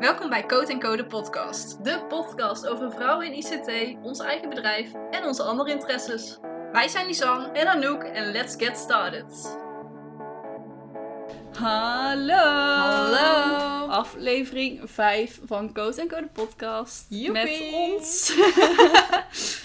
Welkom bij Code Code podcast. De podcast over vrouwen in ICT, ons eigen bedrijf en onze andere interesses. Wij zijn Lisanne. En Anouk en let's get started. Hallo! Hallo! Aflevering 5 van Code Code podcast. Joepie. Met ons.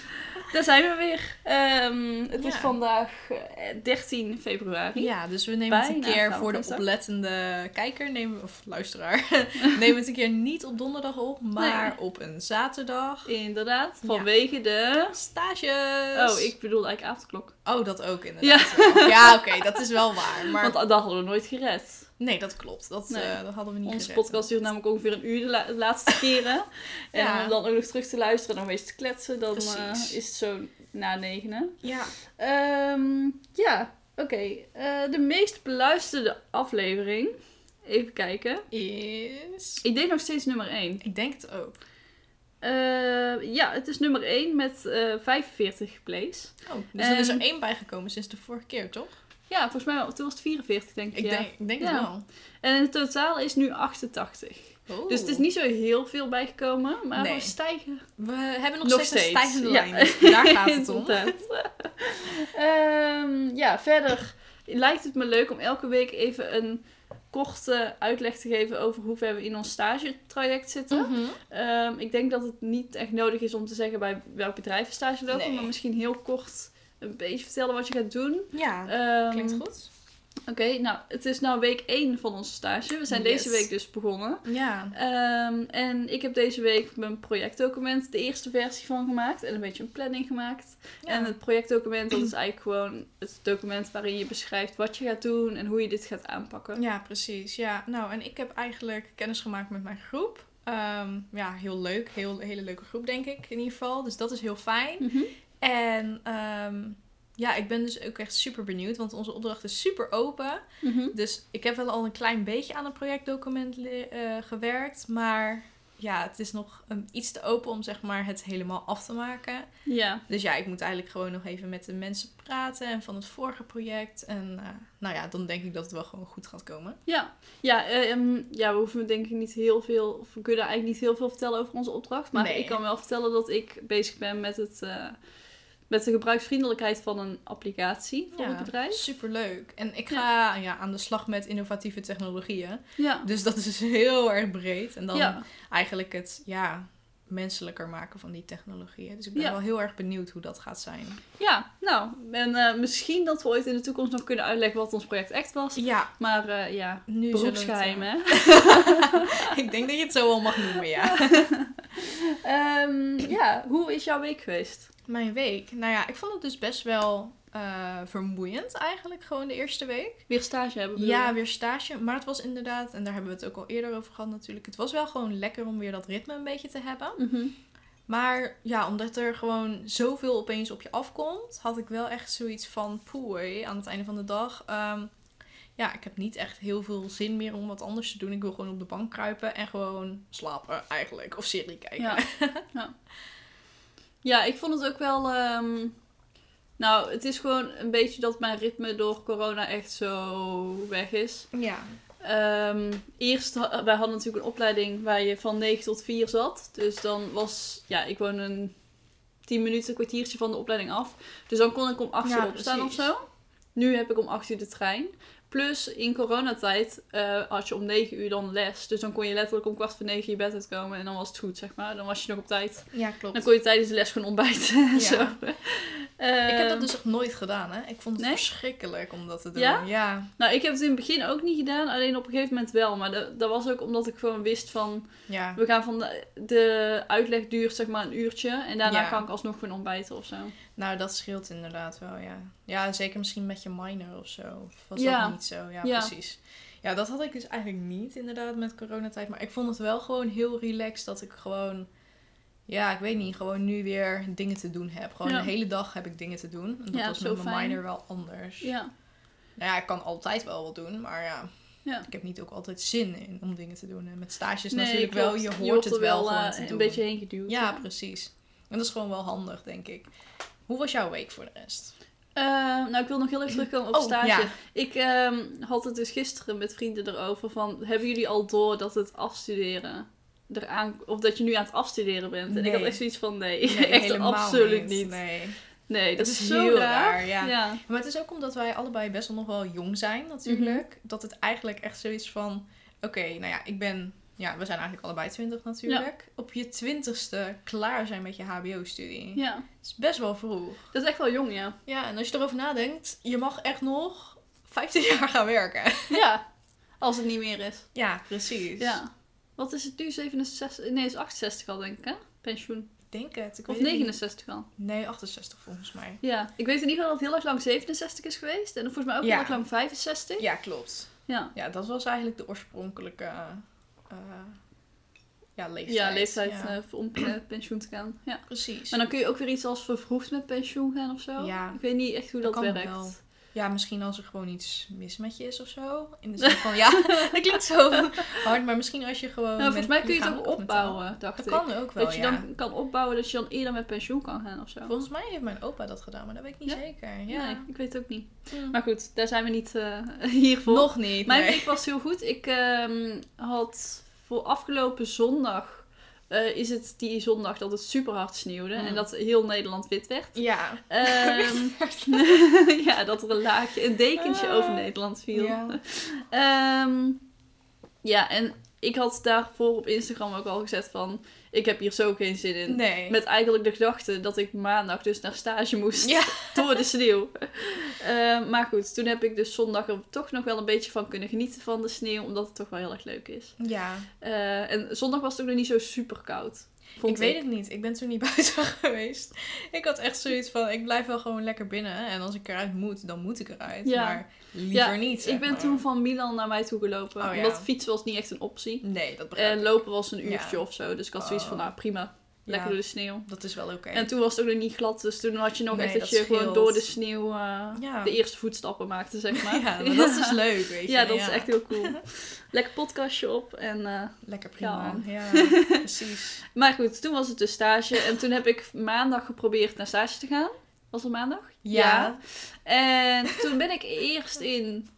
Daar zijn we weer. Ehm, het is Ja. vandaag eh, 13 februari. Ja, dus we nemen het een keer voor de oplettende kijker, nemen, of luisteraar, nemen het een keer niet op donderdag op, maar op een zaterdag. Inderdaad, Ja. vanwege de... Stages! Oh, ik bedoel eigenlijk avondklok. Oh, dat ook inderdaad. wel. Ja, oké, dat is wel waar. Maar Want dat hadden we nooit gered. Nee, dat klopt. Dat, Nee. eh, dat hadden we niet Onze podcast duurt namelijk ongeveer een uur de, la- de laatste keren. En om dan ook nog terug te luisteren en dan weer te kletsen, dan eh, is het zo na negenen. Ja. Ehm, ja, oké. Eh, de meest beluisterde aflevering. Even kijken. Is... Ik denk nog steeds nummer 1. Ik denk het ook. ja, het is nummer 1 met eh 45 plays. Oh, dus er is er En- één bijgekomen sinds de vorige keer, toch? Ja, volgens mij toen was het 44, denk ik. Ik ja. denk, ik denk Ja. het wel. En in totaal is nu 88. Oh. Dus het is niet zo heel veel bijgekomen, maar Nee. we stijgen We hebben nog, Nog steeds, een stijgende lijn. Daar gaat het om. Ehm, ja, verder lijkt het me leuk om elke week even een korte uitleg te geven over hoe ver we in ons stagetraject zitten. Mhm. Ehm, ik denk dat het niet echt nodig is om te zeggen bij welk bedrijf we stage lopen, Nee. maar misschien heel kort een beetje vertellen wat je gaat doen. Ja, Ehm, klinkt goed. Oké, nou, het is nou week 1 van onze stage. We zijn Yes. deze week dus begonnen. Ja. Ehm, en ik heb deze week mijn projectdocument, de eerste versie van gemaakt. En een beetje een planning gemaakt. En het projectdocument, dat is eigenlijk gewoon het document waarin je beschrijft wat je gaat doen en hoe je dit gaat aanpakken. Ja, precies. Ja, nou, en ik heb eigenlijk kennis gemaakt met mijn groep. Ehm, ja, heel leuk. Heel, hele leuke groep, denk ik, in ieder geval. Dus dat is heel fijn. Mhm. En ehm, ja, ik ben dus ook echt super benieuwd, want onze opdracht is super open. Mhm. Dus ik heb wel al een klein beetje aan een projectdocument eh, gewerkt, maar ja, het is nog een, iets te open om zeg maar het helemaal af te maken. Ja. Dus ja, ik moet eigenlijk gewoon nog even met de mensen praten en van het vorige project. En eh, nou ja, dan denk ik dat het wel gewoon goed gaat komen. Ja, ja, eh, ehm, ja, we hoeven denk ik niet heel veel, of we kunnen eigenlijk niet heel veel vertellen over onze opdracht. Maar Nee. ik kan wel vertellen dat ik bezig ben met, het, met de gebruiksvriendelijkheid van een applicatie voor het bedrijf. Super leuk. En ik ga ja. aan de slag met innovatieve technologieën. Ja. Dus dat is dus heel erg breed. En dan ja. eigenlijk het ja, menselijker maken van die technologieën. Dus ik ben Ja. wel heel erg benieuwd hoe dat gaat zijn. ja, nou, en eh, misschien dat we ooit in de toekomst nog kunnen uitleggen wat ons project echt was. Ja, Maar eh, ja, nu zullen we het, beroepsgeheim, eh, hè? ik denk dat je het zo wel mag noemen, ja. Ehm, ja, hoe is jouw week geweest? Mijn week. Nou ja, ik vond het dus best wel eh, vermoeiend eigenlijk, gewoon de eerste week. Weer stage hebben? bedoel Ja, weer stage. Maar het was inderdaad, en daar hebben we het ook al eerder over gehad natuurlijk. Het was wel gewoon lekker om weer dat ritme een beetje te hebben. Mhm. Maar ja, omdat er gewoon zoveel opeens op je afkomt, had ik wel echt zoiets van poei aan het einde van de dag. Ehm, ja, ik heb niet echt heel veel zin meer om wat anders te doen. Ik wil gewoon op de bank kruipen en gewoon slapen eigenlijk. Of serie kijken. Ja. ja. Ja, ik vond het ook wel. ehm, nou, het is gewoon een beetje dat mijn ritme door corona echt zo weg is. ja. Ehm, eerst, wij hadden natuurlijk een opleiding waar je van 9 tot 4 zat. Dus dan was, ja, ik woon een 10 minuten, een kwartiertje van de opleiding af. Dus dan kon ik om 8 Ja, uur opstaan of zo. Nu heb ik om 8 uur de trein. Plus in coronatijd eh, had je om 9 uur dan les. Dus dan kon je letterlijk om kwart voor 9 je bed uitkomen en dan was het goed, zeg maar. Dan was je nog op tijd. ja, klopt. Dan kon je tijdens de les gewoon ontbijten en Ja. zo. Ik heb dat dus echt nooit gedaan, hè. Ik vond het Nee? verschrikkelijk om dat te doen. Ja? Ja. Nou, ik heb het in het begin ook niet gedaan, alleen op een gegeven moment wel. Maar dat, dat was ook omdat ik gewoon wist van... Ja. We gaan van de, de uitleg duurt zeg maar een uurtje. En daarna kan ik alsnog gewoon ontbijten of zo. Nou, dat scheelt inderdaad wel, ja. Ja, zeker misschien met je minor of zo. Of was Ja. dat niet zo? Ja, Ja. precies. Ja, dat had ik dus eigenlijk niet inderdaad met coronatijd. Maar ik vond het wel gewoon heel relaxed dat ik gewoon... Ja, ik weet niet, gewoon nu weer dingen te doen heb. Gewoon Ja. de hele dag heb ik dingen te doen. En dat Ja, was met mijn minor wel anders. Ja. Nou ja, ik kan altijd wel wat doen, maar ja... Ja. Ik heb niet ook altijd zin in om dingen te doen. En met stages Nee, natuurlijk klopt. wel, je hoort het wel, wel gewoon eh, te een doen. beetje heen geduwd. Ja, precies. En dat is gewoon wel handig, denk ik. Hoe was jouw week voor de rest? Eh, nou, ik wil nog heel even terugkomen op Oh, stage. ja. Ik ehm, had het dus gisteren met vrienden erover van... Hebben jullie al door dat het afstuderen eraan, of dat je nu aan het afstuderen bent. En ik had Nee. echt zoiets van, nee, Nee, echt absoluut niet. Nee. Nee, dat is, heel raar. raar, ja. ja. Maar het is ook omdat wij allebei best wel nog wel jong zijn, natuurlijk. Mhm. Dat het eigenlijk echt zoiets van... Oké, nou ja, ik ben... Ja, we zijn eigenlijk allebei twintig natuurlijk. Op je twintigste klaar zijn met je hbo-studie. ja, Dat is best wel vroeg. dat is echt wel jong, ja. Ja, en als je erover nadenkt, je mag echt nog 15 jaar gaan werken. Ja, als het niet meer is. Ja, precies. Ja. Wat is het nu? 67? Nee, is 68 al, denk ik, hè? Pensioen. Ik denk het. Ik Of weet het niet. 69 al. Nee, 68 volgens mij. Ja. Ik weet in ieder geval dat het heel erg lang 67 is geweest. En volgens mij ook Ja. heel erg lang 65. Ja, klopt. Ja. Ja, dat was eigenlijk de oorspronkelijke ja, leeftijd. Ja, leeftijd Ja, eh, om met pensioen te gaan. Ja. precies. Maar dan kun je ook weer iets als vervroegd met pensioen gaan of zo. Ja. Ik weet niet echt hoe Dat werkt. wel. Ja, misschien als er gewoon iets mis met je is of zo. In de zin van, ja, dat klinkt zo hard. Maar misschien als je gewoon... Nou, volgens mij kun je het ook opbouwen, dacht Dat ik. kan ook wel, dat je ja. dan kan opbouwen dat je dan eerder met pensioen kan gaan of zo. Volgens mij heeft mijn opa dat gedaan, maar dat weet ik niet Ja? zeker. Ja. Nee, ik weet het ook niet. Hm. Maar goed, daar zijn we niet eh, hier voor. Nog niet, Mijn nee. week was heel goed. Ik ehm, had voor afgelopen zondag. Eh, is het die zondag dat het super hard sneeuwde Mm. en dat heel Nederland wit werd. Ja. Ehm, ja, dat er een laagje, een dekentje Ah. over Nederland viel. Ja. Ehm, ja, en ik had daarvoor op Instagram ook al gezet van... Ik heb hier zo geen zin in. Nee. Met eigenlijk de gedachte dat ik maandag dus naar stage moest Ja. door de sneeuw. Eh, maar goed, toen heb ik dus zondag er toch nog wel een beetje van kunnen genieten van de sneeuw. Omdat het toch wel heel erg leuk is. Ja. Eh, en zondag was het ook nog niet zo super koud. Vond ik weet het niet. Ik ben toen niet buiten geweest. Ik had echt zoiets van, ik blijf wel gewoon lekker binnen. En als ik eruit moet, dan moet ik eruit. Ja. Maar liever Ja, niet, Ik ben maar. toen van Milan naar mij toe gelopen. Oh, ja. Omdat fietsen was niet echt een optie. Nee, dat begrijp En lopen was een uurtje of zo. Dus ik had zoiets van, Oh. nou prima. Lekker Ja, door de sneeuw. dat is wel oké. En toen was het ook nog niet glad. Dus toen had je nog Nee, echt dat, dat je gewoon door de sneeuw eh, Ja. de eerste voetstappen maakte, zeg maar. Ja, maar dat is dus leuk, weet je. Ja, dat is echt heel cool. Lekker podcastje op. En, eh, Lekker prima. Ja, precies. maar goed, toen was het dus stage. En toen heb ik maandag geprobeerd naar stage te gaan. Was het maandag? Ja. En toen ben ik eerst in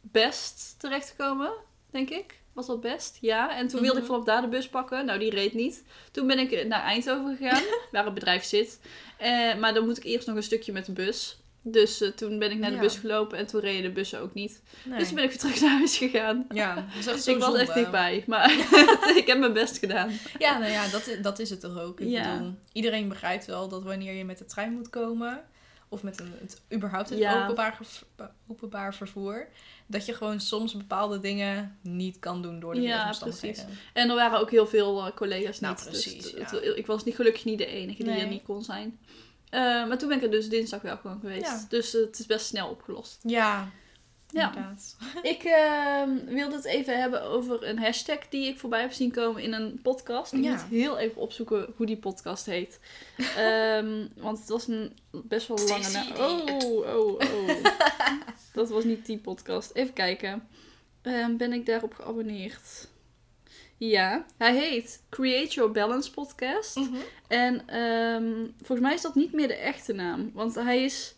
Best terechtgekomen, denk ik. Was dat Best? Ja. En toen wilde ik Mhm. vanaf daar de bus pakken. Nou, die reed niet. Toen ben ik naar Eindhoven gegaan, waar het bedrijf zit. Eh, maar dan moet ik eerst nog een stukje met de bus. Dus eh, toen ben ik naar de Ja. bus gelopen en toen reden de bussen ook niet. Nee. Dus toen ben ik weer terug naar huis gegaan. Ja, dat is echt zo ik was echt zonde. dichtbij, maar ik heb mijn best gedaan. Ja, nou ja, dat, dat is het toch ook. Ik Ja. bedoel, iedereen begrijpt wel dat wanneer je met de trein moet komen... of met een, het, überhaupt het Ja. openbaar, openbaar vervoer... dat je gewoon soms bepaalde dingen niet kan doen door de Ja, weersomstandigheden. En er waren ook heel veel eh, collega's Nou, niet. precies, dus ja. het- ik was niet gelukkig niet de enige die Nee. er niet kon zijn. Eh, maar toen ben ik er dus dinsdag wel gewoon geweest. Ja. Dus het is best snel opgelost. Ja, Ja. inderdaad. Ik ehm, wilde het even hebben over een hashtag die ik voorbij heb zien komen in een podcast. Ik Ja. moet heel even opzoeken hoe die podcast heet. Ehm, want het was een best wel lange naam. Oh, oh, oh. Dat was niet die podcast. Even kijken. Ehm, ben ik daarop geabonneerd? Ja, hij heet Create Your Balance Podcast. Mhm. En volgens mij is dat niet meer de echte naam. Want hij is.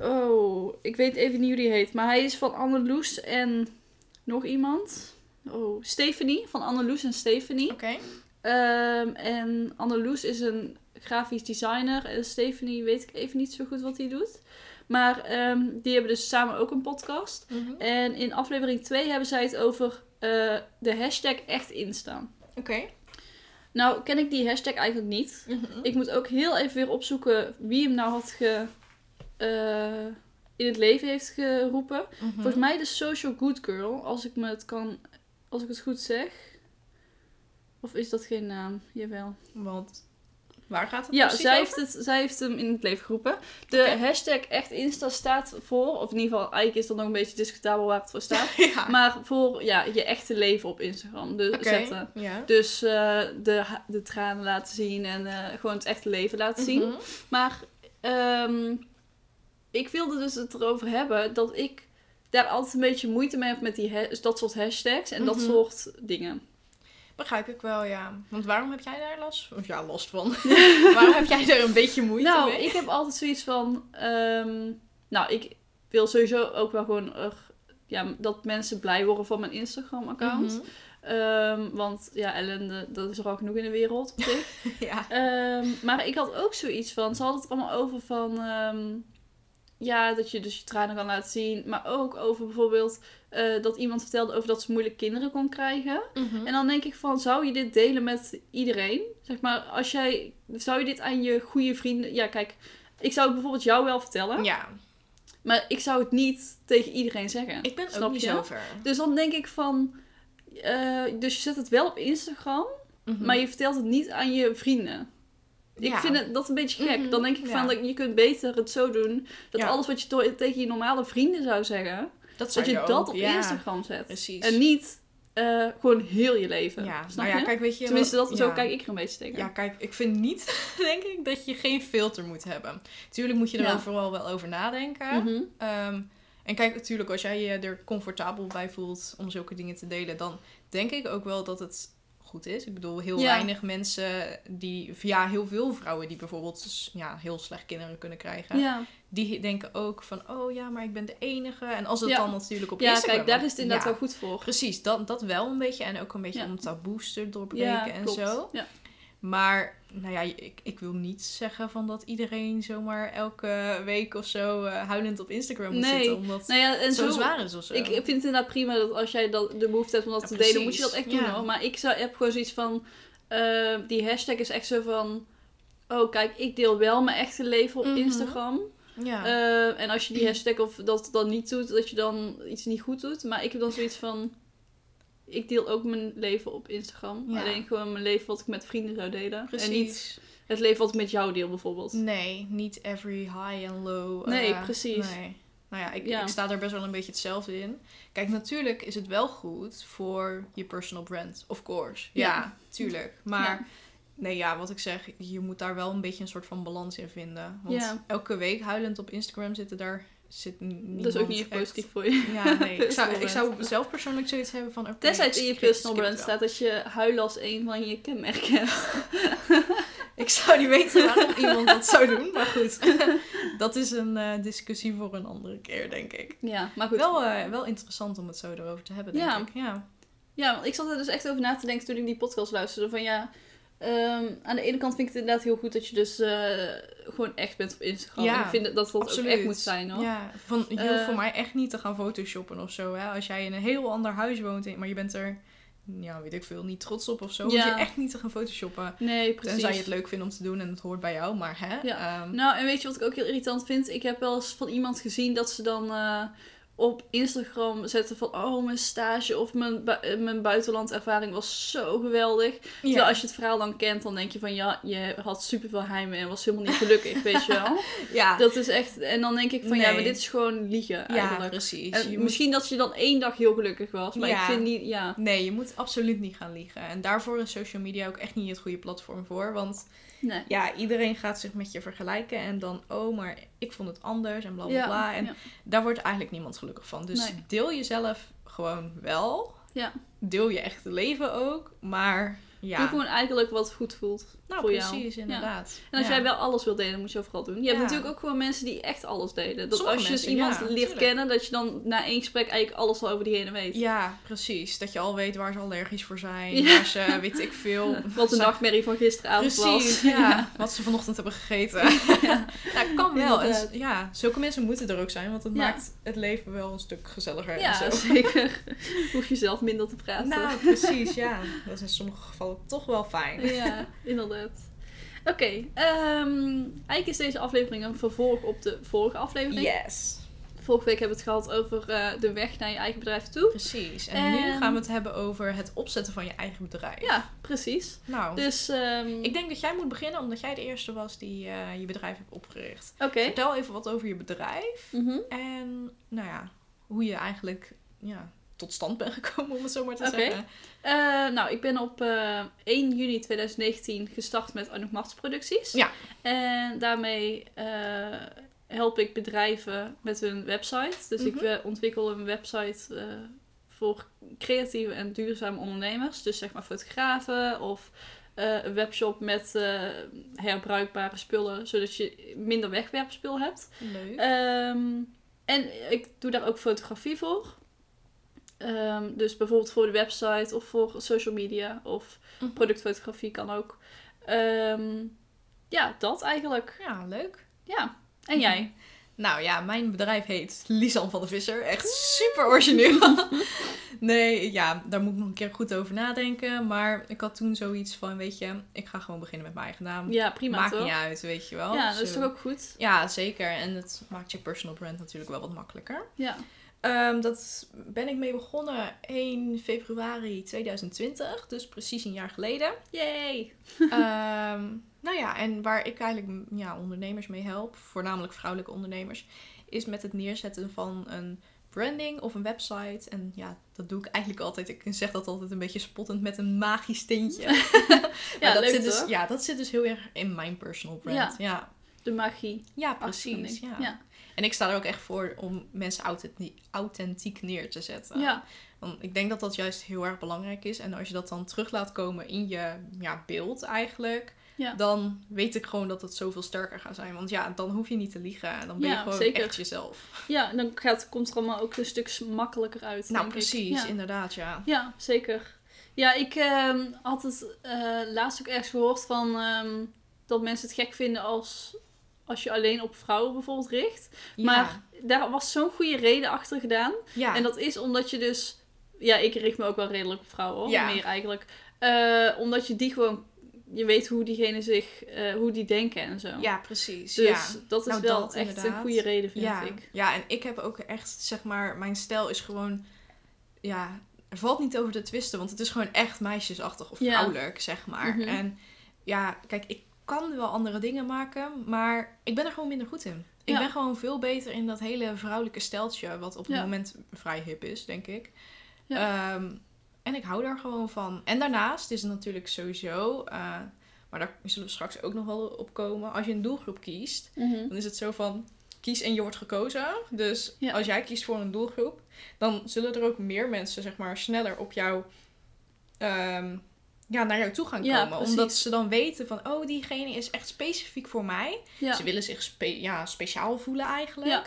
Oh, ik weet even niet hoe die heet. Maar hij is van Anneloes en nog iemand. Oh, Stephanie. Van Anneloes en Stephanie. Oké. Ehm, en Anneloes is een grafisch designer. En Stephanie weet ik even niet zo goed wat hij doet. Maar ehm, die hebben dus samen ook een podcast. Mhm. En in aflevering 2 hebben zij het over eh, de hashtag echt instaan. Oké. Nou, ken ik die hashtag eigenlijk niet. Mhm. Ik moet ook heel even weer opzoeken wie hem nou had ge, eh, in het leven heeft geroepen. Mhm. Volgens mij de Social Good Girl, als ik me het kan, als ik het goed zeg. Of is dat geen naam? Jawel. Want waar gaat het Ja, precies zij over? heeft, het, zij heeft hem in het leven geroepen. De hashtag echt Insta staat voor, of in ieder geval, eigenlijk is dat nog een beetje discutabel waar het voor staat. ja. Maar voor ja, je echte leven op Instagram dus zetten. Ja. Dus eh, de, de tranen laten zien en eh, gewoon het echte leven laten zien. Mhm. Maar ehm, ik wilde dus het erover hebben dat ik daar altijd een beetje moeite mee heb met die dat soort hashtags en dat Mhm. soort dingen. Begrijp ik wel, ja. Want waarom heb jij daar last van? Of ja, last van. waarom heb jij daar een beetje moeite nou, mee? ik heb altijd zoiets van. ehm, nou, ik wil sowieso ook wel gewoon er ja, dat mensen blij worden van mijn Instagram-account. Mhm. Ehm, want ja, ellende, dat is er al genoeg in de wereld op zich. Ja. Ehm, maar ik had ook zoiets van, ze hadden het allemaal over van, ja, dat je dus je tranen kan laten zien. Maar ook over bijvoorbeeld eh, dat iemand vertelde over dat ze moeilijk kinderen kon krijgen. Mhm. En dan denk ik van, zou je dit delen met iedereen? Zeg maar, als jij, zou je dit aan je goede vrienden, ja kijk, ik zou het bijvoorbeeld jou wel vertellen. Ja, Maar ik zou het niet tegen iedereen zeggen. ik ben Snap ook niet je? zo ver. Dus dan denk ik van, eh, dus je zet het wel op Instagram. Mhm. Maar je vertelt het niet aan je vrienden. Ik Ja. vind het, dat een beetje gek. Mhm, Dan denk ik van, dat je kunt beter het zo doen... dat alles wat je tegen je normale vrienden zou zeggen... dat, dat je dat op. Instagram zet. Precies. En niet eh, gewoon heel je leven. ja, Snap nou ja, je? kijk, weet je... Tenminste, dat, zo kijk ik er een beetje tegen. Ja, kijk, ik vind niet, denk ik, dat je geen filter moet hebben. Tuurlijk moet je er Ja. wel vooral wel over nadenken. Mhm. Ehm, en kijk, natuurlijk, als jij je er comfortabel bij voelt om zulke dingen te delen, dan denk ik ook wel dat het goed is. Ik bedoel, heel Ja. weinig mensen die, ja, heel veel vrouwen die bijvoorbeeld ja, heel slecht kinderen kunnen krijgen, ja. die denken ook van, oh ja, maar ik ben de enige. En als het Ja. dan natuurlijk op ja, Instagram... kijk, daar is het inderdaad ja, wel goed voor. Precies, dat, dat wel een beetje. En ook een beetje Ja. om taboes te doorbreken Ja, en klopt. zo. Ja. Maar, nou ja, ik, ik wil niet zeggen van dat iedereen zomaar elke week of zo eh, huilend op Instagram moet Nee. zitten. Omdat Nou ja, en zo, zo, zwaar is of zo. Ik, ik vind het inderdaad prima dat als jij dat, de behoefte hebt om dat Ja, te delen, moet je dat echt doen Ja. hoor. Maar ik zou, heb gewoon zoiets van, eh, die hashtag is echt zo van, oh kijk, ik deel wel mijn echte leven op Mhm. Instagram. ja. Eh, en als je die hashtag of dat dan niet doet, dat je dan iets niet goed doet. Maar ik heb dan zoiets van, ik deel ook mijn leven op Instagram. Ja. Alleen gewoon mijn leven wat ik met vrienden zou delen. precies. En niet het leven wat ik met jou deel bijvoorbeeld. Nee, niet every high and low. Nee, eh, precies. Nee. Nou ja ik, Ja. ik sta er best wel een beetje hetzelfde in. Kijk, natuurlijk is het wel goed voor je personal brand. Of course. Ja, Ja. tuurlijk. Maar nee, ja, wat ik zeg, je moet daar wel een beetje een soort van balans in vinden. Want elke week huilend op Instagram zitten daar zit n- Dat is ook niet echt positief voor je. Ja, nee. ik, zou, ik zou zelf persoonlijk zoiets hebben van... oké, Tenzij het in je staat dat je huilen als een van je kenmerken hebt. Ik zou niet weten waarom iemand dat zou doen, maar goed. dat is een eh, discussie voor een andere keer, denk ik. Ja, maar goed. Wel, eh, wel interessant om het zo erover te hebben, denk Ja. ik. Ja. Ja, want ik zat er dus echt over na te denken toen ik die podcast luisterde. Van ja, ehm, aan de ene kant vind ik het inderdaad heel goed dat je dus eh, gewoon echt bent op Instagram. Ja, En ik vind dat dat, dat ook echt moet zijn hoor. Ja, van, je hoeft Eh, voor mij echt niet te gaan photoshoppen of zo. Hè? Als jij in een heel ander huis woont, maar je bent er, ja, weet ik veel, niet trots op of zo. Ja. Hoef je echt niet te gaan photoshoppen. Nee, precies. Tenzij je het leuk vindt om te doen en het hoort bij jou, maar hè. Ja. ehm, Nou, en weet je wat ik ook heel irritant vind? Ik heb wel eens van iemand gezien dat ze dan eh, op Instagram zetten van... Oh, mijn stage of mijn, bu- eh, mijn buitenlandervaring was zo geweldig. Terwijl ja. als je het verhaal dan kent, dan denk je van... Ja, je had superveel heimen en was helemaal niet gelukkig, weet je wel. ja. Dat is echt... En dan denk ik van, ja, maar dit is gewoon liegen ja, eigenlijk. precies. En Je moet- misschien dat je dan één dag heel gelukkig was. Maar Ja. ik vind niet... Ja, Nee, je moet absoluut niet gaan liegen. En daarvoor is social media ook echt niet het goede platform voor. Want nee. ja, iedereen gaat zich met je vergelijken. En dan, oh, maar ik vond het anders en bla bla Ja, bla. En ja. daar wordt eigenlijk niemand gelukkig van. Dus Nee. deel jezelf gewoon wel. Ja. Deel je echte leven ook. Maar ja, Doe gewoon eigenlijk wat goed voelt nou voor jou. precies, Ja. inderdaad. En als Ja. jij wel alles wil delen, moet je overal doen. Je hebt natuurlijk ook gewoon mensen die echt alles delen. Dat Sommige als je dus mensen, iemand leert kennen, dat je dan na één gesprek eigenlijk alles al over diegene weet. Ja, precies. Dat je al weet waar ze allergisch voor zijn. Waar ze, weet ik veel. Wat de nachtmerrie van gisteravond Precies, was. ja. Wat ze vanochtend hebben gegeten. ja, kan wel. En, ja, zulke mensen moeten er ook zijn, want het maakt het leven wel een stuk gezelliger Ja, en zo. zeker. Hoef je zelf minder te praten. Nou, precies, ja. Dat is in sommige gevallen toch wel fijn. Ja, inderdaad. Oké, ehm, eigenlijk is deze aflevering een vervolg op de vorige aflevering. Yes. Vorige week hebben we het gehad over eh, de weg naar je eigen bedrijf toe. Precies. En, nu gaan we het hebben over het opzetten van je eigen bedrijf. Ja, precies. Nou, Dus, ehm, ik denk dat jij moet beginnen, omdat jij de eerste was die eh, je bedrijf hebt opgericht. Oké. Vertel even wat over je bedrijf. Mhm. En, nou ja, hoe je eigenlijk ja, tot stand bent gekomen, om het zo maar te zeggen. Eh, nou, ik ben op eh 1 juni 2019 gestart met Anouk Marts Producties. Ja. En daarmee eh, help ik bedrijven met hun website. Dus ik Mhm. ontwikkel een website voor creatieve en duurzame ondernemers. Dus zeg maar fotografen of een webshop met herbruikbare spullen, zodat je minder wegwerpspul hebt. Leuk. Ehm, en ik doe daar ook fotografie voor. Ehm, dus bijvoorbeeld voor de website of voor social media of Mhm. productfotografie kan ook. Ehm, ja, dat eigenlijk. Ja, leuk. Ja. En jij? Nou ja, mijn bedrijf heet Lisan van de Visser. Echt super origineel. nee, ja, daar moet ik nog een keer goed over nadenken. Maar ik had toen zoiets van, weet je, ik ga gewoon beginnen met mijn eigen naam. Ja, prima Maakt toch? niet uit, weet je wel. Ja, dat is toch ook goed? Ja, zeker. En het maakt je personal brand natuurlijk wel wat makkelijker. Ja. Ehm, dat ben ik mee begonnen 1 februari 2020, dus precies een jaar geleden. Yay! Ehm, nou ja, en waar ik eigenlijk ja, ondernemers mee help, voornamelijk vrouwelijke ondernemers, is met het neerzetten van een branding of een website. En ja, dat doe ik eigenlijk altijd. Ik zeg dat altijd een beetje spottend met een magisch tintje. Ja, dat leuk zit dus? Ja, dat zit dus heel erg in mijn personal brand. Ja. De magie. precies. Ja. ding. Ja. En ik sta er ook echt voor om mensen authentiek, neer te zetten. Ja. Want ik denk dat dat juist heel erg belangrijk is. En als je dat dan terug laat komen in je ja, beeld eigenlijk, Ja. dan weet ik gewoon dat het zoveel sterker gaat zijn. Want ja, dan hoef je niet te liegen. En dan ben Ja, je gewoon zeker. echt jezelf. Ja, en dan gaat, komt er allemaal ook een stuk makkelijker uit. nou, denk ik. precies. Ja. Inderdaad, ja. Ja, zeker. Ja, ik ehm, had het eh, laatst ook ergens gehoord van ehm, dat mensen het gek vinden als, als je alleen op vrouwen bijvoorbeeld richt. Maar daar was zo'n goede reden achter gedaan. ja. En dat is omdat je dus... Ja, ik richt me ook wel redelijk op vrouwen hoor, Ja. meer eigenlijk. Eh, omdat je die gewoon... Je weet hoe diegene zich... eh, hoe die denken en zo. ja, precies. Dus ja. dat is Nou, wel dat echt een goede reden, vind ja. ik. Ja, en ik heb ook echt, zeg maar, mijn stijl is gewoon, ja, er valt niet over te twisten, want het is gewoon echt meisjesachtig of vrouwelijk, zeg maar. Mhm. En ja, kijk, ik kan wel andere dingen maken, maar ik ben er gewoon minder goed in. Ik Ja. ben gewoon veel beter in dat hele vrouwelijke steltje, wat op het Ja. moment vrij hip is, denk ik. Ja. Ehm, en ik hou daar gewoon van. En daarnaast is het natuurlijk sowieso, eh, maar daar zullen we straks ook nog wel op komen, als je een doelgroep kiest, Mhm. dan is het zo van kies en je wordt gekozen. Dus Ja. als jij kiest voor een doelgroep, dan zullen er ook meer mensen zeg maar sneller op jou ehm, ja, naar jou toe gaan komen. Omdat ze dan weten van oh, diegene is echt specifiek voor mij. Ja. Ze willen zich spe- ja, speciaal voelen eigenlijk. Ja.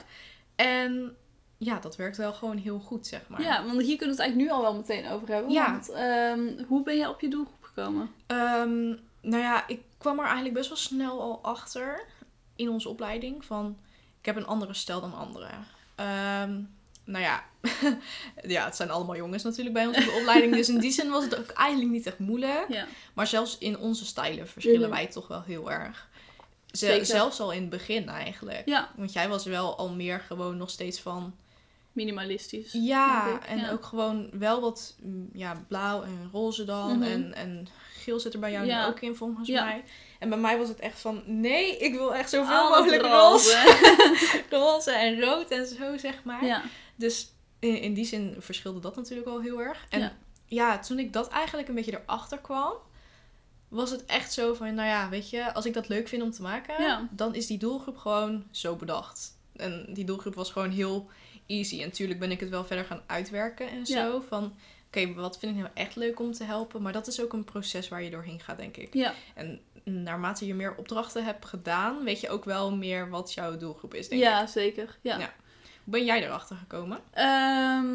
En ja, dat werkt wel gewoon heel goed, zeg maar. Ja, want hier kunnen we het eigenlijk nu al wel meteen over hebben. Ja. Want ehm, hoe ben je op je doelgroep gekomen? Ehm, nou ja, ik kwam er eigenlijk best wel snel al achter in onze opleiding van ik heb een andere stijl dan anderen. Ehm, nou ja, ja, het zijn allemaal jongens natuurlijk bij ons in de opleiding. Dus in die zin was het ook eigenlijk niet echt moeilijk. Ja. Maar zelfs in onze stijlen verschillen Mhm. wij toch wel heel erg. Zeker. Zelfs al in het begin eigenlijk. Ja, Want jij was wel al meer gewoon nog steeds van... minimalistisch. Ja, en ook gewoon wel wat mm, ja, blauw en roze dan. Mhm. en, en geel zit er bij jou ook in volgens mij. En bij mij was het echt van... Nee, ik wil echt zoveel Alles mogelijk roze. roze. roze en rood en zo, zeg maar. Ja, Dus in, in die zin verschilde dat natuurlijk wel heel erg. En Ja. ja. toen ik dat eigenlijk een beetje erachter kwam, was het echt zo van, nou ja, weet je, als ik dat leuk vind om te maken, Ja. dan is die doelgroep gewoon zo bedacht. En die doelgroep was gewoon heel easy. En natuurlijk ben ik het wel verder gaan uitwerken en Ja. zo. Van, oké, wat vind ik nou echt leuk om te helpen? Maar dat is ook een proces waar je doorheen gaat, denk ik. ja. En naarmate je meer opdrachten hebt gedaan, weet je ook wel meer wat jouw doelgroep is, denk ik. ja zeker. Ja. Hoe ben jij erachter gekomen? Ehm,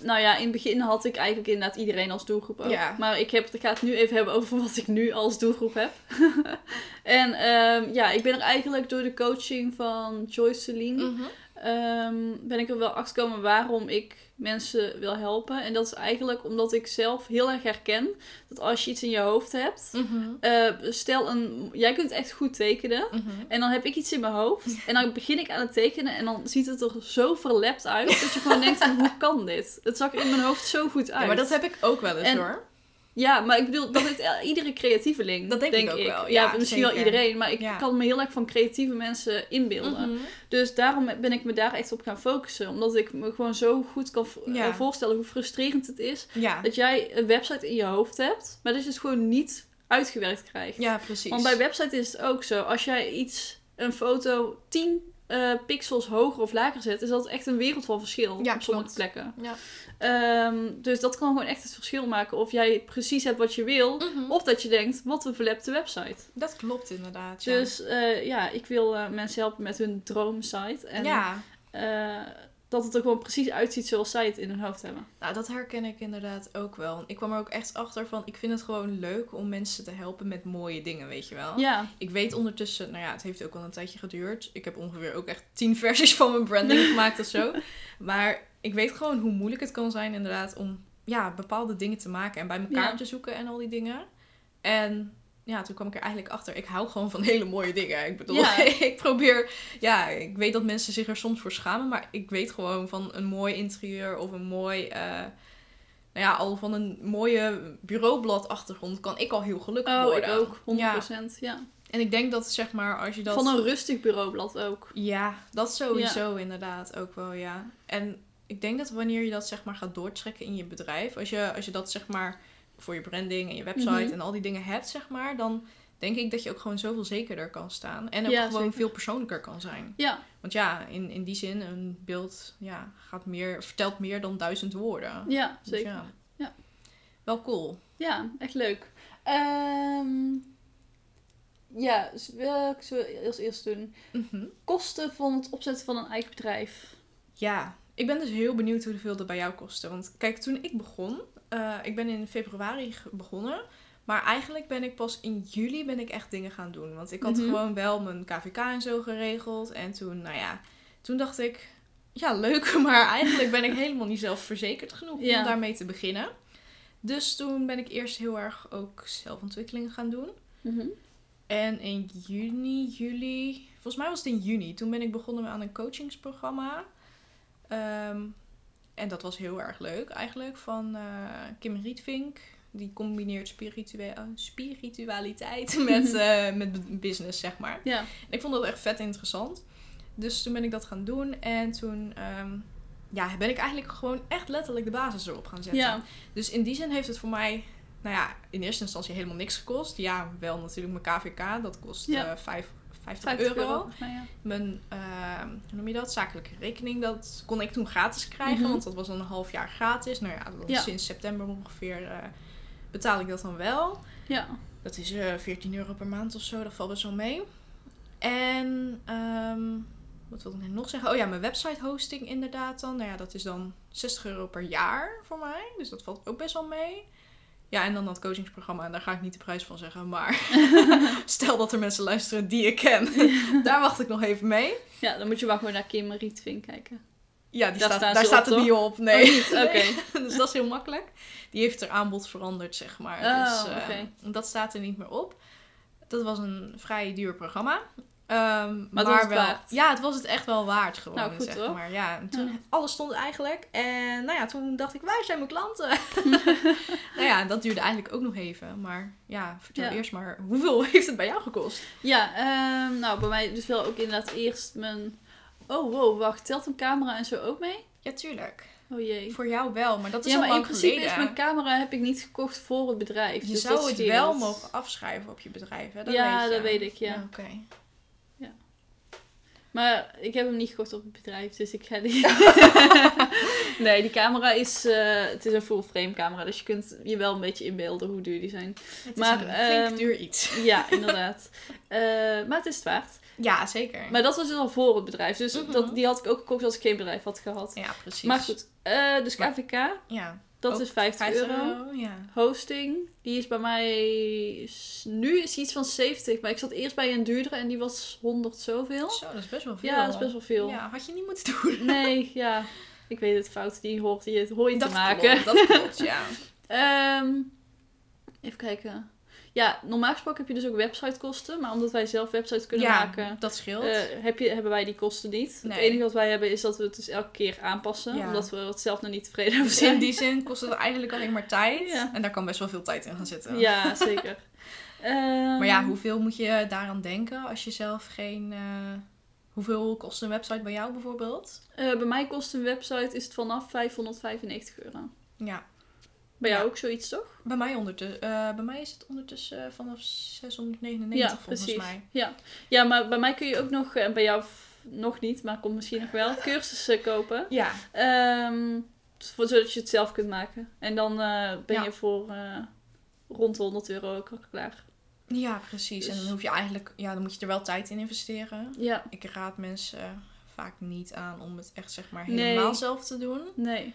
nou ja, in het begin had ik eigenlijk inderdaad iedereen als doelgroep ook. Ja. Maar ik, heb, ik ga het nu even hebben over wat ik nu als doelgroep heb. en ehm, ja, ik ben er eigenlijk door de coaching van Joyce Celine... Mhm. ehm, ben ik er wel achter gekomen waarom ik mensen wil helpen. En dat is eigenlijk omdat ik zelf heel erg herken dat als je iets in je hoofd hebt. Mhm. eh, stel, een, jij kunt echt goed tekenen. Mhm. En dan heb ik iets in mijn hoofd. En dan begin ik aan het tekenen. En dan ziet het er zo verlept uit. Dat je gewoon denkt hoe kan dit? Het zag er in mijn hoofd zo goed uit. Ja, maar dat heb ik ook wel eens En- hoor. Ja, maar ik bedoel, dat heeft iedere creatieveling. Dat denk ik ook wel, Ja, ja, misschien wel iedereen. Maar ik Ja. kan me heel erg van creatieve mensen inbeelden. Mhm. Dus daarom ben ik me daar echt op gaan focussen. Omdat ik me gewoon zo goed kan Ja. eh, voorstellen hoe frustrerend het is. Dat jij een website in je hoofd hebt. Maar dat je het gewoon niet uitgewerkt krijgt. ja, precies. Want bij website is het ook zo. Als jij iets, een foto 10 eh, pixels hoger of lager zet, is dat echt een wereld van verschil Ja, op sommige klopt. plekken. Ja. Ehm, dus dat kan gewoon echt het verschil maken. Of jij precies hebt wat je wil, Mhm. of dat je denkt, wat een verlepte website. Dat klopt inderdaad. Ja. Dus eh, ja, ik wil eh, mensen helpen met hun droomsite. En ja. Dat het er gewoon precies uitziet zoals zij het in hun hoofd hebben. Nou, dat herken ik inderdaad ook wel. Ik kwam er ook echt achter van, ik vind het gewoon leuk om mensen te helpen met mooie dingen, weet je wel. Ja, Ik weet ondertussen, nou ja, het heeft ook wel een tijdje geduurd. Ik heb ongeveer ook echt tien versies van mijn branding gemaakt of zo. Maar ik weet gewoon hoe moeilijk het kan zijn inderdaad om ja, bepaalde dingen te maken en bij elkaar Ja. te zoeken en al die dingen. En ja, toen kwam ik er eigenlijk achter, ik hou gewoon van hele mooie dingen. Ik bedoel, Ja. ik probeer, ja, ik weet dat mensen zich er soms voor schamen, maar ik weet gewoon van een mooi interieur of een mooi, eh, nou ja, al van een mooie bureaublad achtergrond kan ik al heel gelukkig oh, ik worden. ook. 100%. Ja. Ja. En ik denk dat zeg maar als je dat... Van een rustig bureaublad ook. Ja, dat sowieso inderdaad ook wel, ja. En ik denk dat wanneer je dat zeg maar gaat doortrekken in je bedrijf, als je, als je dat zeg maar voor je branding en je website Mhm. en al die dingen hebt, zeg maar, dan denk ik dat je ook gewoon zoveel zekerder kan staan. En ook Ja, gewoon zeker. veel persoonlijker kan zijn. Ja, Want ja, in, in die zin, een beeld ja, gaat meer, vertelt meer dan duizend woorden. ja Dus zeker. ja. Ja. Wel cool. Ja, echt leuk. Ehm, ja, dus welk zullen we als eerst doen? Mhm. Kosten van het opzetten van een eigen bedrijf. Ja, ik ben dus heel benieuwd hoeveel dat bij jou kostte. Want kijk, toen ik begon, eh, ik ben in februari begonnen. Maar eigenlijk ben ik pas in juli ben ik echt dingen gaan doen. Want ik had Mhm. gewoon wel mijn KVK en zo geregeld. En toen, nou ja, toen dacht ik, ja leuk, maar eigenlijk ben ik helemaal niet zelfverzekerd genoeg Ja. om daarmee te beginnen. Dus toen ben ik eerst heel erg ook zelfontwikkeling gaan doen. Mhm. En in juni, juli, volgens mij was het in juni, toen ben ik begonnen aan een coachingsprogramma. Ehm, en dat was heel erg leuk eigenlijk, van eh, Kim Rietvink. Die combineert spiritua- eh, spiritualiteit met, eh, met business, zeg maar. Ja, En ik vond dat echt vet interessant. Dus toen ben ik dat gaan doen. En toen ehm, ja, ben ik eigenlijk gewoon echt letterlijk de basis erop gaan zetten. ja, Dus in die zin heeft het voor mij, nou ja, in eerste instantie helemaal niks gekost. Ja, wel natuurlijk mijn KVK, dat kost Ja. eh, vijf- 50, 50 euro. ja. Mijn, ehm, hoe noem je dat, zakelijke rekening, dat kon ik toen gratis krijgen, Mhm. want dat was dan een half jaar gratis. Nou ja, sinds september ongeveer eh, betaal ik dat dan wel. Ja, Dat is eh 14 euro per maand of zo, dat valt best wel mee. En ehm, wat wil ik nou nog zeggen? Oh ja, mijn website hosting inderdaad dan. Nou ja, dat is dan 60 euro per jaar voor mij. Dus dat valt ook best wel mee. Ja, en dan dat coachingsprogramma. En daar ga ik niet de prijs van zeggen. Maar stel dat er mensen luisteren die ik ken. daar wacht ik nog even mee. ja, dan moet je wel gewoon naar Kim Rietvink kijken. Ja, die Daar staat, staan daar staat het niet op. Nee. Oh? Oké. dus dat is heel makkelijk. Die heeft haar aanbod veranderd, zeg maar. Oh, dus eh, dat staat er niet meer op. Dat was een vrij duur programma. Ehm, maar het was het wel, waard. Ja, het was het echt wel waard gewoon, Nou, goed, zeg maar. Ja, en toen Ja. alles stond eigenlijk. En nou ja, toen dacht ik, waar zijn mijn klanten? nou ja, dat duurde eigenlijk ook nog even. Maar ja, vertel Ja. eerst maar, hoeveel heeft het bij jou gekost? Ja, ehm, nou bij mij dus wel ook inderdaad eerst mijn... Oh wow, wacht, telt een camera en zo ook mee? Ja, tuurlijk. Oh jee. Voor jou wel, maar dat is Ja, maar in principe geleden. is mijn camera heb ik niet gekocht voor het bedrijf. Je dus zou het wel mogen afschrijven op je bedrijf, hè? Dat Ja, weet je. dat weet ik, ja. Oké. Maar ik heb hem niet gekocht op het bedrijf, dus ik ga die... nee, die camera is... eh, het is een full frame camera, dus je kunt je wel een beetje inbeelden hoe duur die zijn. Het Maar, is een flink ehm, duur iets. Ja, inderdaad. Eh, maar het is het waard. Ja, zeker. Maar dat was dus al voor het bedrijf. Dus Mhm. dat, die had ik ook gekocht als ik geen bedrijf had gehad. Ja, precies. Maar goed, eh, dus Maar- KVK, Ja, dat ook is 50, euro. Ja. Hosting, die is bij mij... Nu is die iets van 70, maar ik zat eerst bij een duurdere en die was 100 zoveel. Zo, dat is best wel veel. Ja, dat is best wel veel. Ja, had je niet moeten doen. Nee, ja. Ik weet het, fout die hoort je, hoor je te maken. Klopt, dat klopt, ja. Ehm, even kijken. Ja, normaal gesproken heb je dus ook websitekosten. Maar omdat wij zelf websites kunnen ja, maken, dat scheelt. eh, heb je, hebben wij die kosten niet. Nee. Het enige wat wij hebben is dat we het dus elke keer aanpassen. Ja. Omdat we het zelf nog niet tevreden over dus in zijn. die zin kost het eigenlijk alleen maar tijd. Ja. En daar kan best wel veel tijd in gaan zitten. Ja, zeker. Ehm, Maar ja, hoeveel moet je daaraan denken als je zelf geen... eh, Hoeveel kost een website bij jou bijvoorbeeld? eh, bij mij kost een website is het vanaf 595 euro. Ja, Bij jou Ja. ook zoiets, toch? bij mij, ondertussen, bij mij is het ondertussen vanaf 699 ja, volgens precies. mij. Ja. ja, maar bij mij kun je ook nog, en bij jou nog niet, maar komt misschien nog wel, cursussen kopen. Ja, voor, zodat je het zelf kunt maken. En dan eh, ben Ja. je voor eh, rond de 100 euro ook al klaar. ja precies. En Dus- dan hoef je eigenlijk... Ja, dan moet je er wel tijd in investeren. Ja, Ik raad mensen vaak niet aan om het echt zeg maar Nee. helemaal zelf te doen. Nee.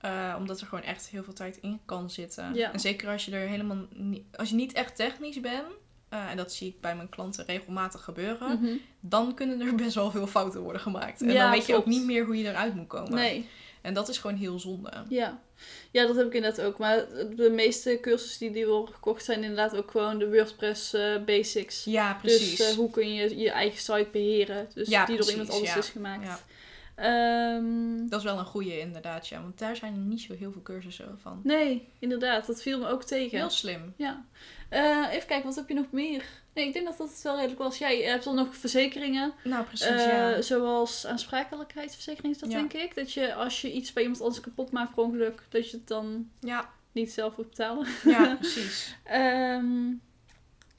Eh, omdat er gewoon echt heel veel tijd in kan zitten. Ja. En zeker als je er helemaal niet, als je niet echt technisch bent, eh, en dat zie ik bij mijn klanten regelmatig gebeuren, Mhm. dan kunnen er best wel veel fouten worden gemaakt. En Ja, dan weet je ook niet meer hoe je eruit moet komen. Nee. En dat is gewoon heel zonde. Ja. ja, dat heb ik inderdaad ook. Maar de meeste cursussen die, die worden gekocht zijn inderdaad ook gewoon de WordPress eh, basics. Ja, precies. Dus hoe kun je je eigen site beheren? Dus Ja, die door iemand anders ja. is gemaakt. Ja. Ehm, Dat is wel een goede inderdaad, ja. Want daar zijn er niet zo heel veel cursussen van. nee, inderdaad. Dat viel me ook tegen. Heel slim. Ja. Eh, even kijken, wat heb je nog meer? Nee, ik denk dat dat het wel redelijk was. Jij hebt dan nog verzekeringen. Nou, precies, eh, ja. Zoals aansprakelijkheidsverzekering is dat, Ja. denk ik. Dat je als je iets bij iemand anders kapot maakt per ongeluk, dat je het dan Ja, niet zelf moet betalen. ja, precies. Ehm,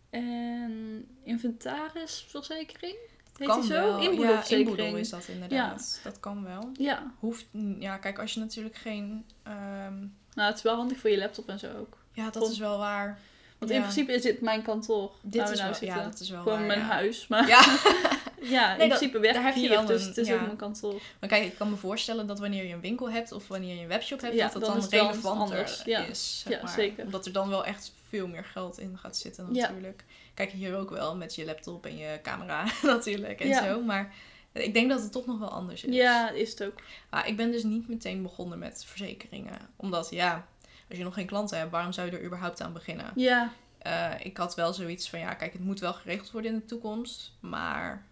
en inventarisverzekering? Heet kan zo? wel. Ja, inboedel is dat inderdaad. Dat kan wel. Ja, Hoeft, ja, kijk, als je natuurlijk geen... ehm, nou het is wel handig voor je laptop en zo ook. ja, dat is wel waar. Want Ja. in principe is dit mijn kantoor. Dit is nou wel, zitten. ja, dat is wel Gewoon waar, mijn ja. huis. Maar Ja, ja, in Nee, principe werk daar heb je wel dus een- het is ja. ook mijn kantoor. maar kijk, ik kan me voorstellen dat wanneer je een winkel hebt of wanneer je een webshop hebt, dat dat dan relevanter anders, ja. is. Zeg maar. zeker. Omdat er dan wel echt veel meer geld in gaat zitten natuurlijk. Kijk, hier ook wel met je laptop en je camera natuurlijk en Ja. zo. Maar ik denk dat het toch nog wel anders is. Ja, is het ook. Maar ik ben dus niet meteen begonnen met verzekeringen. Omdat ja, als je nog geen klanten hebt, waarom zou je er überhaupt aan beginnen? Ja, Eh, ik had wel zoiets van, ja, kijk, het moet wel geregeld worden in de toekomst. Maar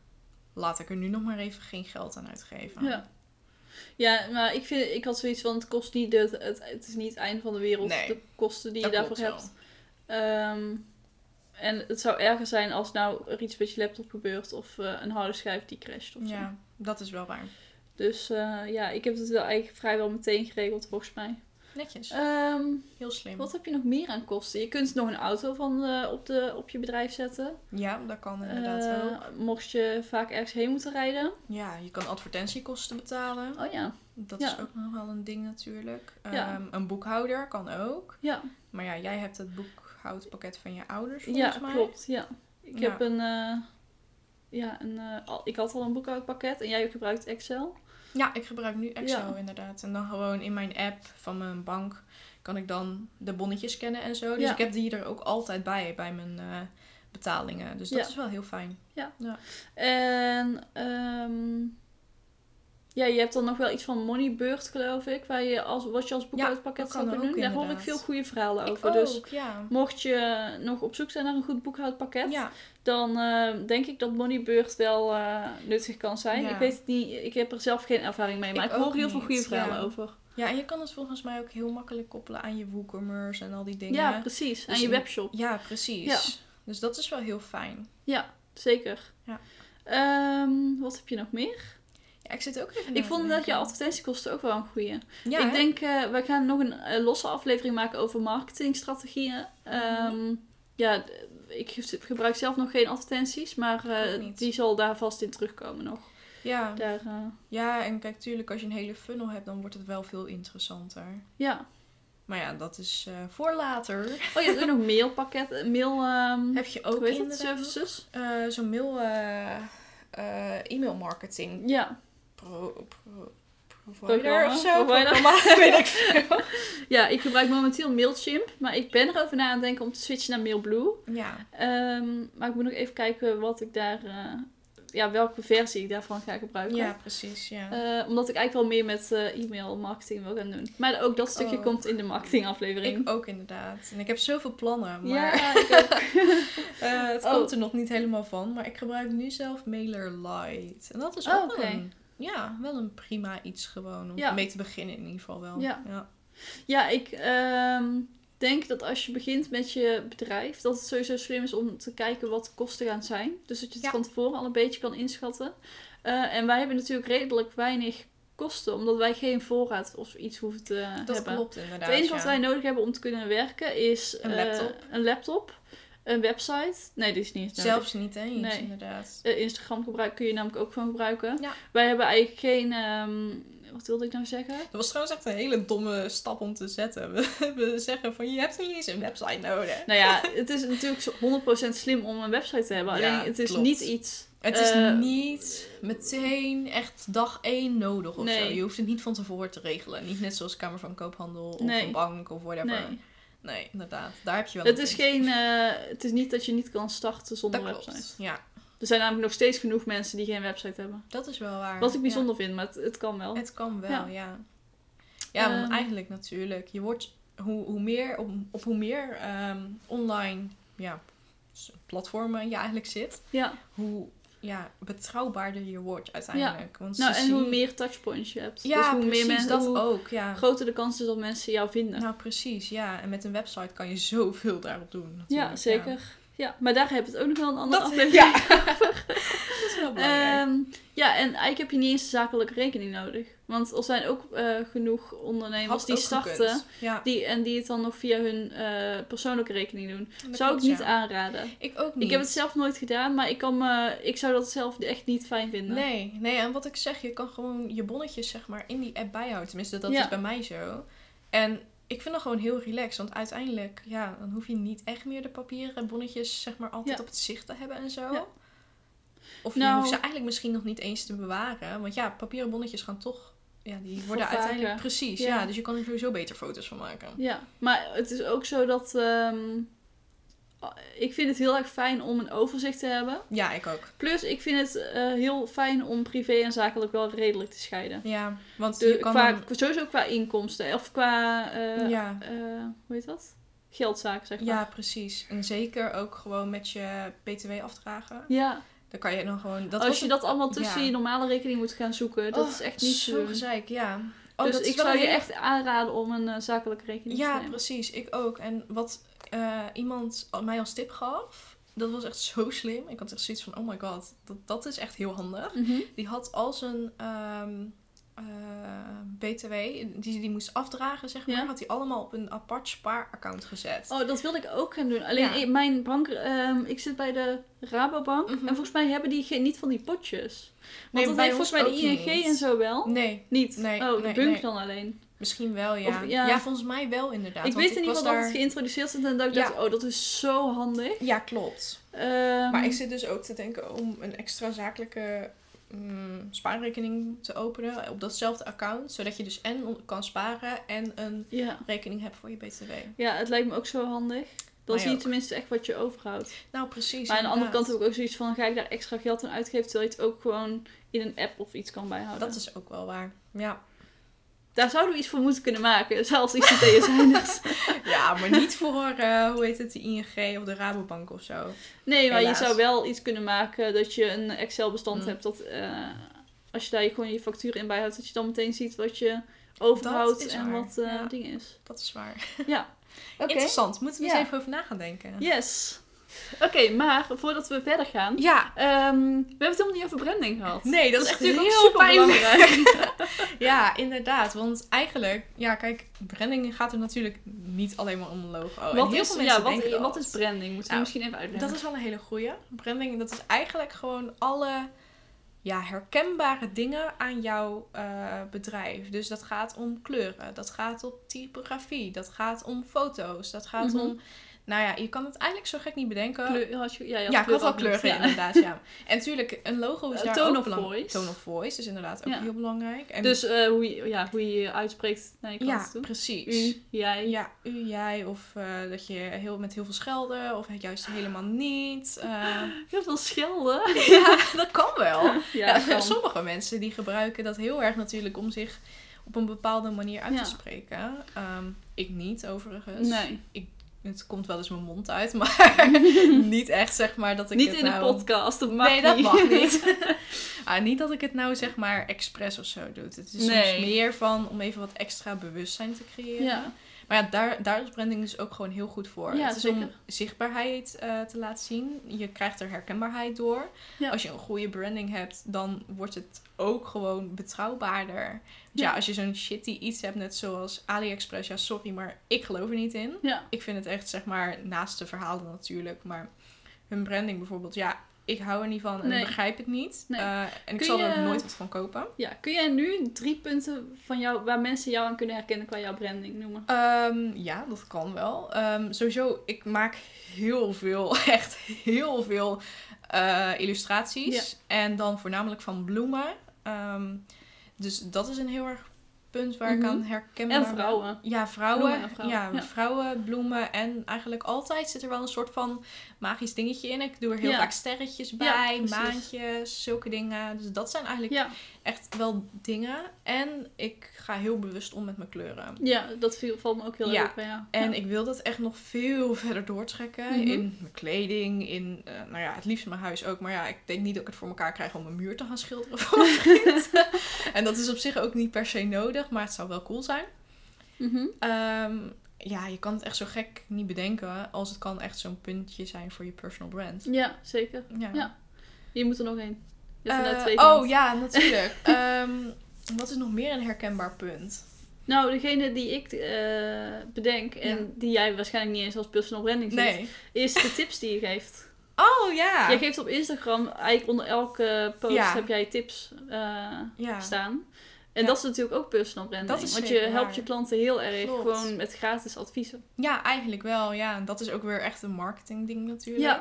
laat ik er nu nog maar even geen geld aan uitgeven. ja. Ja, maar ik, vind, ik had zoiets van, het kost niet, het, het is niet het einde van de wereld, Nee, de kosten die je daarvoor hebt. Ehm, en het zou erger zijn als nou er iets met je laptop gebeurt of eh, een harde schijf die crasht of zo. Ja, dat is wel waar. Dus eh, ja, ik heb het wel eigenlijk vrijwel meteen geregeld volgens mij. Netjes. Ehm, Heel slim. wat heb je nog meer aan kosten? Je kunt nog een auto van, eh, op, de, op je bedrijf zetten. Ja, dat kan inderdaad ook. Mocht je vaak ergens heen moeten rijden. Ja, je kan advertentiekosten betalen. Oh ja, Dat Ja. is ook nog wel een ding natuurlijk. Ja. Ehm, een boekhouder kan ook. ja. Maar ja, jij hebt het boekhoudpakket van je ouders volgens Ja, mij. klopt. Ja. Ik Ja. heb een, eh, ja, een, eh, al, ik had al een boekhoudpakket en jij gebruikt Excel. Ja, ik gebruik nu Excel Ja. inderdaad. En dan gewoon in mijn app van mijn bank kan ik dan de bonnetjes scannen en zo. Dus Ja. ik heb die er ook altijd bij, bij mijn eh, betalingen. Dus dat Ja. is wel heel fijn. En ehm, ja, je hebt dan nog wel iets van Moneybird, geloof ik, waar je als, wat je als boekhoudpakket zou kan kunnen doen. Daar hoor ik veel goede verhalen Ik over. Dus ook, ja. mocht je nog op zoek zijn naar een goed boekhoudpakket, dan eh, denk ik dat Moneybird wel eh, nuttig kan zijn. Ik weet het niet, ik heb er zelf geen ervaring mee, maar Ik ik, hoor heel veel goede verhalen over. ja, en je kan het volgens mij ook heel makkelijk koppelen aan je WooCommerce en al die dingen. Ja, precies. Dus en je webshop. Ja, precies. Ja. Dus dat is wel heel fijn. Ja, zeker. Ja. Ehm, wat heb je nog meer? Ja, ik zit ook even Ik vond dat je advertentiekosten ook wel een goeie. Ja, ik hè? denk, eh, we gaan nog een eh, losse aflevering maken over marketingstrategieën. Ehm, Ja, ik ge- gebruik zelf nog geen advertenties, maar eh, die zal daar vast in terugkomen nog. Ja. Daar, ja, en kijk, tuurlijk, als je een hele funnel hebt, dan wordt het wel veel interessanter. ja. Maar ja, dat is voor later. Oh, je hebt ook nog mailpakket, eh, mail, ehm Heb je ook inderdaad services? zo'n mail, e-mail marketing Ja. Pro, pro, provider of zo? provider. Weet ik veel. ja, ik gebruik momenteel Mailchimp, maar ik ben erover na aan het denken om te switchen naar Mailblue. Ja, Ehm, maar ik moet nog even kijken wat ik daar, eh, ja, welke versie ik daarvan ga gebruiken. ja, precies, ja. Eh, omdat ik eigenlijk wel meer met eh, e-mail marketing wil gaan doen. Maar ook dat stukje ook. komt in de marketingaflevering. ik ook inderdaad. En ik heb zoveel plannen, maar Ja, ik ook. eh, het Oh. komt er nog niet helemaal van. Maar ik gebruik nu zelf MailerLite. En dat is Oh, ook oké. wel een, ja, wel een prima iets gewoon om Ja. mee te beginnen in ieder geval wel. Ja. ja. Ja, ik ehm, denk dat als je begint met je bedrijf, dat het sowieso slim is om te kijken wat de kosten gaan zijn. Dus dat je het Ja. van tevoren al een beetje kan inschatten. Eh, en wij hebben natuurlijk redelijk weinig kosten, omdat wij geen voorraad of iets hoeven te Dat hebben. klopt inderdaad. Het enige wat wij nodig hebben om te kunnen werken is Een eh, laptop. een laptop, een website. Nee, die is niet nodig. Zelfs niet eens, Nee. inderdaad. Eh, Instagram gebruik kun je namelijk ook gewoon gebruiken. Ja. Wij hebben eigenlijk geen. ehm, wat wilde ik nou zeggen? Dat was trouwens echt een hele domme stap om te zetten. We, we zeggen van, je hebt niet eens een website nodig. Nou ja, het is natuurlijk zo 100% slim om een website te hebben. Alleen Ja, het is klopt. niet iets Het is Eh, niet meteen echt dag één nodig of Nee. zo. Je hoeft het niet van tevoren te regelen. Niet net zoals Kamer van Koophandel of Nee. een bank of whatever. Nee. Nee. inderdaad. Daar heb je wel Het is, punt. geen, eh, het is niet dat je niet kan starten zonder Dat klopt. website. Ja, Er zijn namelijk nog steeds genoeg mensen die geen website hebben. dat is wel waar. Wat ik Ja. bijzonder vind, maar het, het kan wel. Het kan wel, Ja. ja. Ehm. eigenlijk natuurlijk. Je wordt hoe, hoe meer, op, op hoe meer ehm, online ja, platformen je eigenlijk zit, Ja, hoe ja, betrouwbaarder je wordt uiteindelijk. Want nou en hoe meer touchpoints je hebt. Ja, dus hoe precies, meer mensen, dat hoe ook, ja. groter de kans is dat mensen jou vinden. Nou, precies, ja. En met een website kan je zoveel daarop doen. Natuurlijk. ja, zeker. Ja. Maar daar heb je het ook nog wel een andere Dat, aflevering. ja. dat is wel belangrijk. Ehm, ja, en eigenlijk heb je niet eens een zakelijke rekening nodig. Want er zijn ook eh, genoeg ondernemers Had die starten. Ja, die, en die het dan nog via hun eh, persoonlijke rekening doen. dat zou ik niet ja. aanraden. Ik ook niet. Ik heb het zelf nooit gedaan, maar ik, kan me, ik zou dat zelf echt niet fijn vinden. Nee, nee, en wat ik zeg, je kan gewoon je bonnetjes zeg maar in die app bijhouden. Tenminste, dat Ja. is bij mij zo. En ik vind dat gewoon heel relaxed, want uiteindelijk, ja, dan hoef je niet echt meer de papieren bonnetjes zeg maar altijd Ja. op het zicht te hebben en zo. Ja. Of je Nou- hoeft ze eigenlijk misschien nog niet eens te bewaren, want ja, papieren bonnetjes gaan toch, ja, die worden uiteindelijk precies, Ja. ja. Dus je kan er sowieso beter foto's van maken. Ja, maar het is ook zo dat. ehm, ik vind het heel erg fijn om een overzicht te hebben. Ja, ik ook. Plus, ik vind het eh, heel fijn om privé en zakelijk wel redelijk te scheiden. Ja, want De, je kan qua, dan- Sowieso qua inkomsten. Of qua. eh, ja, eh, hoe heet dat? Geldzaken, zeg maar. ja, precies. En zeker ook gewoon met je btw afdragen. Ja, Dan kan je dan gewoon... Dat als je dat allemaal tussen ja. je normale rekening moet gaan zoeken, dat Oh, is echt niet zo gezeik, ja. Oh, dus ik zou een je hele- echt aanraden om een eh, zakelijke rekening te Ja, precies. Ik ook. En wat eh, iemand mij als tip gaf, dat was echt zo slim. Ik had echt zoiets van, oh my god, dat, dat is echt heel handig. Mhm. Die had al zijn ehm, eh, BTW, die die moest afdragen, zeg maar, Ja. had hij allemaal op een apart spaaraccount gezet. Oh, dat wil ik ook gaan doen. Alleen Ja. in mijn bank, ehm, ik zit bij de Rabobank. Mhm. En volgens mij hebben die geen, niet van die potjes. Want Nee, dat bij volgens mij de ING niet. en zo wel. Nee, Niet? Nee, oh, de bunk nee. dan alleen. misschien wel, ja. Of- ja. ja. volgens mij wel inderdaad. ik weet in ieder geval dat het geïntroduceerd is en dat ik Ja. dacht, oh, dat is zo handig. Ja, klopt. Ehm, Maar ik zit dus ook te denken om een extra zakelijke mm, spaarrekening te openen op datzelfde account. Zodat je dus en kan sparen en een ja. rekening hebt voor je BTW. ja, het lijkt me ook zo handig. Dan zie je tenminste echt wat je overhoudt. Nou, precies. Maar aan de andere kant heb ik ook zoiets van, ga ik daar extra geld aan uitgeven, terwijl je het ook gewoon in een app of iets kan bijhouden. Dat is ook wel waar. Ja. Daar zouden we iets voor moeten kunnen maken, zelfs ICT-designers. ja, maar niet voor, eh, hoe heet het, de ING of de Rabobank of zo. Nee, maar Helaas. je zou wel iets kunnen maken dat je een Excel-bestand Mm. hebt dat eh, als je daar je gewoon je factuur in bijhoudt, dat je dan meteen ziet wat je overhoudt en waar, wat eh ja. ding is. Dat is waar. Ja. Oké. Interessant. Moeten we Ja. eens even over na gaan denken. Yes. Oké, maar voordat we verder gaan, Ja. ehm, we hebben het helemaal niet over branding gehad. Nee, dat, is echt natuurlijk heel super belangrijk. Ja, inderdaad. Want eigenlijk, ja, kijk, branding gaat er natuurlijk niet alleen maar om een logo. Wat, heel is, veel ja, wat, wat is branding? Moeten we Nou, misschien even uitleggen. Dat is wel een hele goeie. Branding, dat is eigenlijk gewoon alle ja, herkenbare dingen aan jouw eh, bedrijf. Dus dat gaat om kleuren, dat gaat om typografie, dat gaat om foto's, dat gaat Mhm. om... Nou ja, je kan het eigenlijk zo gek niet bedenken. Kleur, had je, ja, je had ja, ik had al genoemd, ja. inderdaad, ja. En natuurlijk, een logo is Eh, daar tone ook of voice. Tone of voice is inderdaad ook Ja. heel belangrijk. En Dus eh, hoe, je, ja, hoe je je uitspreekt naar je ja, klant toe. precies. U, jij. Ja, u, jij, of eh, dat je heel, met heel veel schelden, of het juist helemaal niet. Heel veel schelden. ja, dat kan wel. Ja, Ja, kan. sommige mensen die gebruiken dat heel erg natuurlijk om zich op een bepaalde manier uit Ja. te spreken. Ehm, ik niet overigens. Nee, Het komt wel eens mijn mond uit, maar niet echt zeg maar dat ik niet het in de nou... podcast. Dat mag nee, dat niet. mag niet. ah, niet dat ik het nou zeg maar expres of zo doe. Het is Nee. soms meer van om even wat extra bewustzijn te creëren. Ja, Maar ja, daar, daar is branding dus ook gewoon heel goed voor. Ja, het is om zichtbaarheid eh, te laten zien. Je krijgt er herkenbaarheid door. Ja. Als je een goede branding hebt, dan wordt het ook gewoon betrouwbaarder. Want ja, Ja. als je zo'n shitty iets hebt, net zoals AliExpress, ja sorry, maar ik geloof er niet in. ja. Ik vind het echt, zeg maar, naast de verhalen natuurlijk, maar hun branding bijvoorbeeld, ja, ik hou er niet van en Nee. ik begrijp het niet. Nee. Eh, en ik zal je- er nooit wat van kopen. ja. Kun jij nu drie punten van jou, waar mensen jou aan kunnen herkennen qua jouw branding noemen? Ehm, ja, dat kan wel. Ehm, sowieso, ik maak heel veel, echt heel veel eh, illustraties. En dan voornamelijk van bloemen. Ehm, dus dat is een heel erg punt waar ik Mhm. aan herken. En vrouwen. Ja, vrouwen. En vrouwen, Ja, ja. vrouwen, bloemen. En eigenlijk altijd zit er wel een soort van magisch dingetje in. Ik doe er heel Ja. vaak sterretjes bij, maantjes, zulke dingen. Dus dat zijn eigenlijk Ja, echt wel dingen. En ik ga heel bewust om met mijn kleuren. ja dat viel, valt me ook heel Ja. erg op. Ja. En ja. ik wil dat echt nog veel verder doortrekken. Mhm. In mijn kleding, in, eh, nou ja, het liefst mijn huis ook. Maar ja, ik denk niet dat ik het voor elkaar krijg om een muur te gaan schilderen voor en dat is op zich ook niet per se nodig, maar het zou wel cool zijn. Mhm. Ehm, ja, je kan het echt zo gek niet bedenken als het kan echt zo'n puntje zijn voor je personal brand. ja, zeker. Ja. Ja. Je moet er nog één. Eh, oh ja, natuurlijk. Ehm, wat is nog meer een herkenbaar punt? Nou, degene die ik eh, bedenk en Ja. die jij waarschijnlijk niet eens als personal branding ziet, Nee. is de tips die je geeft. Oh ja. Jij geeft op Instagram, eigenlijk onder elke post Ja. heb jij tips eh, ja. staan. En dat is natuurlijk ook personal branding. Dat is want je helpt waar. je klanten heel erg Klopt. gewoon met gratis adviezen. Ja, eigenlijk wel. Ja, en dat is ook weer echt een marketing ding natuurlijk.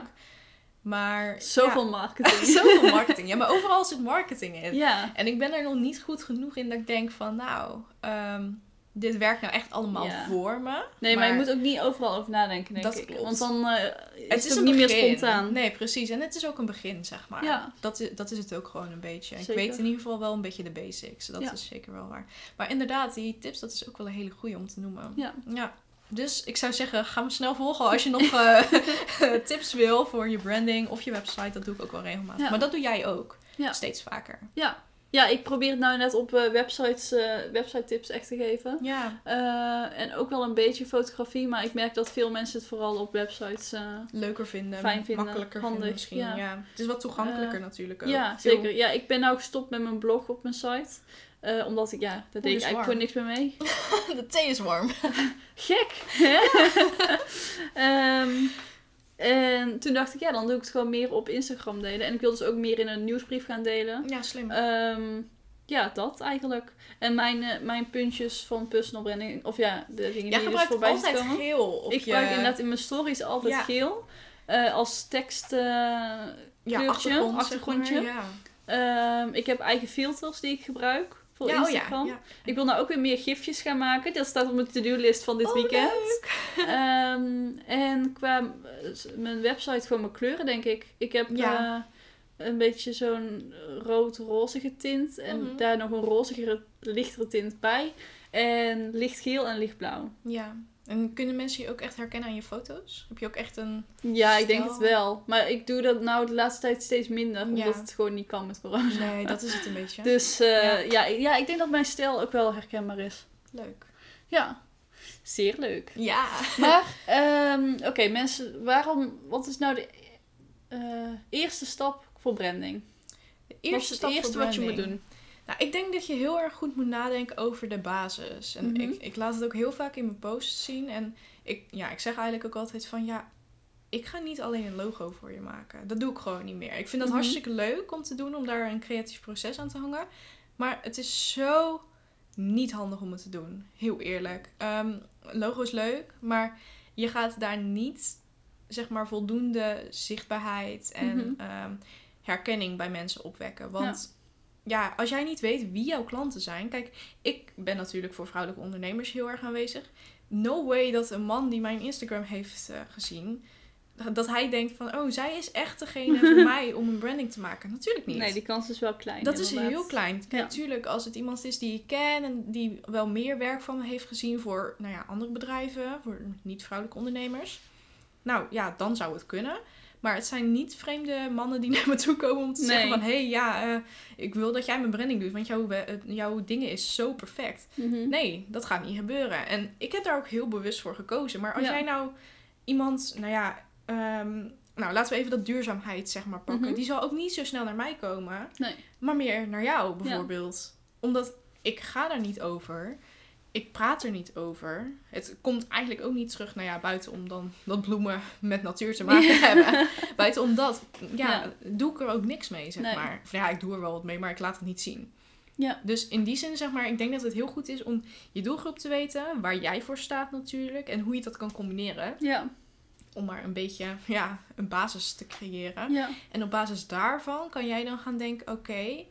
Maar Zoveel ja, marketing. zoveel marketing. Ja, maar overal zit marketing in. ja. En ik ben er nog niet goed genoeg in dat ik denk van nou, ehm, dit werkt nou echt allemaal Ja. voor me. Nee, maar, je moet ook niet overal over nadenken, denk Dat ik. klopt. Want dan eh, is het het, is ook een niet meer spontaan. Nee, precies. En het is ook een begin, zeg maar. Ja. Dat, is, dat is het ook gewoon een beetje. Ik Zeker. weet in ieder geval wel een beetje de basics. Dat Ja. is zeker wel waar. Maar inderdaad, die tips, dat is ook wel een hele goede om te noemen. Ja. ja. Dus ik zou zeggen, ga me snel volgen als je nog eh, tips wil voor je branding of je website. Dat doe ik ook wel regelmatig. Ja. Maar dat doe jij ook. Ja. Steeds vaker. Ja. ja, ik probeer het nou net op eh, websites, eh, website tips echt te geven. Ja, en ook wel een beetje fotografie, maar ik merk dat veel mensen het vooral op websites. leuker vinden. Fijn vinden, makkelijker handig, vinden misschien. ja. Ja. Het is wat toegankelijker natuurlijk ook. ja, Veel- zeker. Ja, ik ben nou gestopt met mijn blog op mijn site. Eh, omdat ik, ja, daar Oeh, deed ik eigenlijk gewoon niks meer mee. De thee is warm. Gek! Ehm, en toen dacht ik, ja, dan doe ik het gewoon meer op Instagram delen. En ik wil dus ook meer in een nieuwsbrief gaan delen. Ja, slim. Ehm, ja, dat eigenlijk. En mijn, eh, mijn puntjes van personal branding, of ja, de dingen die er dus gebruikt voorbij zien altijd geel op ik je... gebruik inderdaad in mijn stories altijd Ja. geel. eh, als tekst eh, ja, kleurtje, achtergrond, zeg achtergrondje. maar, ja. Ehm, ik heb eigen filters die ik gebruik voor ja, oh ja, Instagram. ja. Ik wil nou ook weer meer gifjes gaan maken. Dat staat op mijn to-do-list van dit Oh, weekend. Ehm, en qua eh, mijn website voor mijn kleuren, denk ik. Ik heb eh, een beetje zo'n rood-rozige tint. En Mhm. daar nog een rozigere, lichtere tint bij. En lichtgeel en lichtblauw. Ja. En kunnen mensen je ook echt herkennen aan je foto's? Heb je ook echt een... Ja, ik denk het wel. Maar ik doe dat nou de laatste tijd steeds minder. Omdat Ja. het gewoon niet kan met corona. Nee, dat is het een beetje. Dus eh, Ja. ja. Ja, ik denk dat mijn stijl ook wel herkenbaar is. Leuk. Ja, zeer leuk. Ja. Maar, ehm, oké, mensen, waarom, wat is nou de eh, eerste stap voor branding? De Wat is eerste het stap eerste voor wat je moet doen? Nou, ik denk dat je heel erg goed moet nadenken over de basis. En Mhm. ik, ik laat het ook heel vaak in mijn posts zien. En ik, ja, ik zeg eigenlijk ook altijd van ja, ik ga niet alleen een logo voor je maken. Dat doe ik gewoon niet meer. Ik vind dat Mhm. hartstikke leuk om te doen, om daar een creatief proces aan te hangen. Maar het is zo niet handig om het te doen. Heel eerlijk. Een logo is leuk, maar je gaat daar niet, zeg maar, voldoende zichtbaarheid en Mhm. ehm, herkenning bij mensen opwekken. Want ja. als jij niet weet wie jouw klanten zijn. Kijk, ik ben natuurlijk voor vrouwelijke ondernemers heel erg aanwezig. No way dat een man die mijn Instagram heeft eh, gezien. Dat hij denkt van, oh, zij is echt degene voor mij om een branding te maken. Natuurlijk niet. Nee, die kans is wel klein. Dat is heel klein. Kijk, Ja. natuurlijk, als het iemand is die ik ken en die wel meer werk van me heeft gezien voor nou ja, andere bedrijven, voor niet-vrouwelijke ondernemers. Nou ja, dan zou het kunnen. Maar het zijn niet vreemde mannen die naar me toe komen om te Nee. zeggen van... hé, hey, ja, eh, ik wil dat jij mijn branding doet, want jouw, eh, jouw dingen is zo perfect. Mhm. Nee, dat gaat niet gebeuren. En ik heb daar ook heel bewust voor gekozen. Maar als Ja. jij nou iemand, nou ja, ehm, nou laten we even dat duurzaamheid zeg maar pakken. Mhm. Die zal ook niet zo snel naar mij komen, Nee. maar meer naar jou bijvoorbeeld. Omdat ik ga daar niet over. Ik praat er niet over. Het komt eigenlijk ook niet terug, nou ja, buiten om dan dat bloemen met natuur te maken hebben. Buiten om dat, ja, Ja. doe ik er ook niks mee, zeg Nee. maar. Of ja, ik doe er wel wat mee, maar ik laat het niet zien. Ja. Dus in die zin, zeg maar, ik denk dat het heel goed is om je doelgroep te weten, waar jij voor staat natuurlijk, en hoe je dat kan combineren. Ja. om maar een beetje ja, een basis te creëren. Ja. En op basis daarvan kan jij dan gaan denken: oké,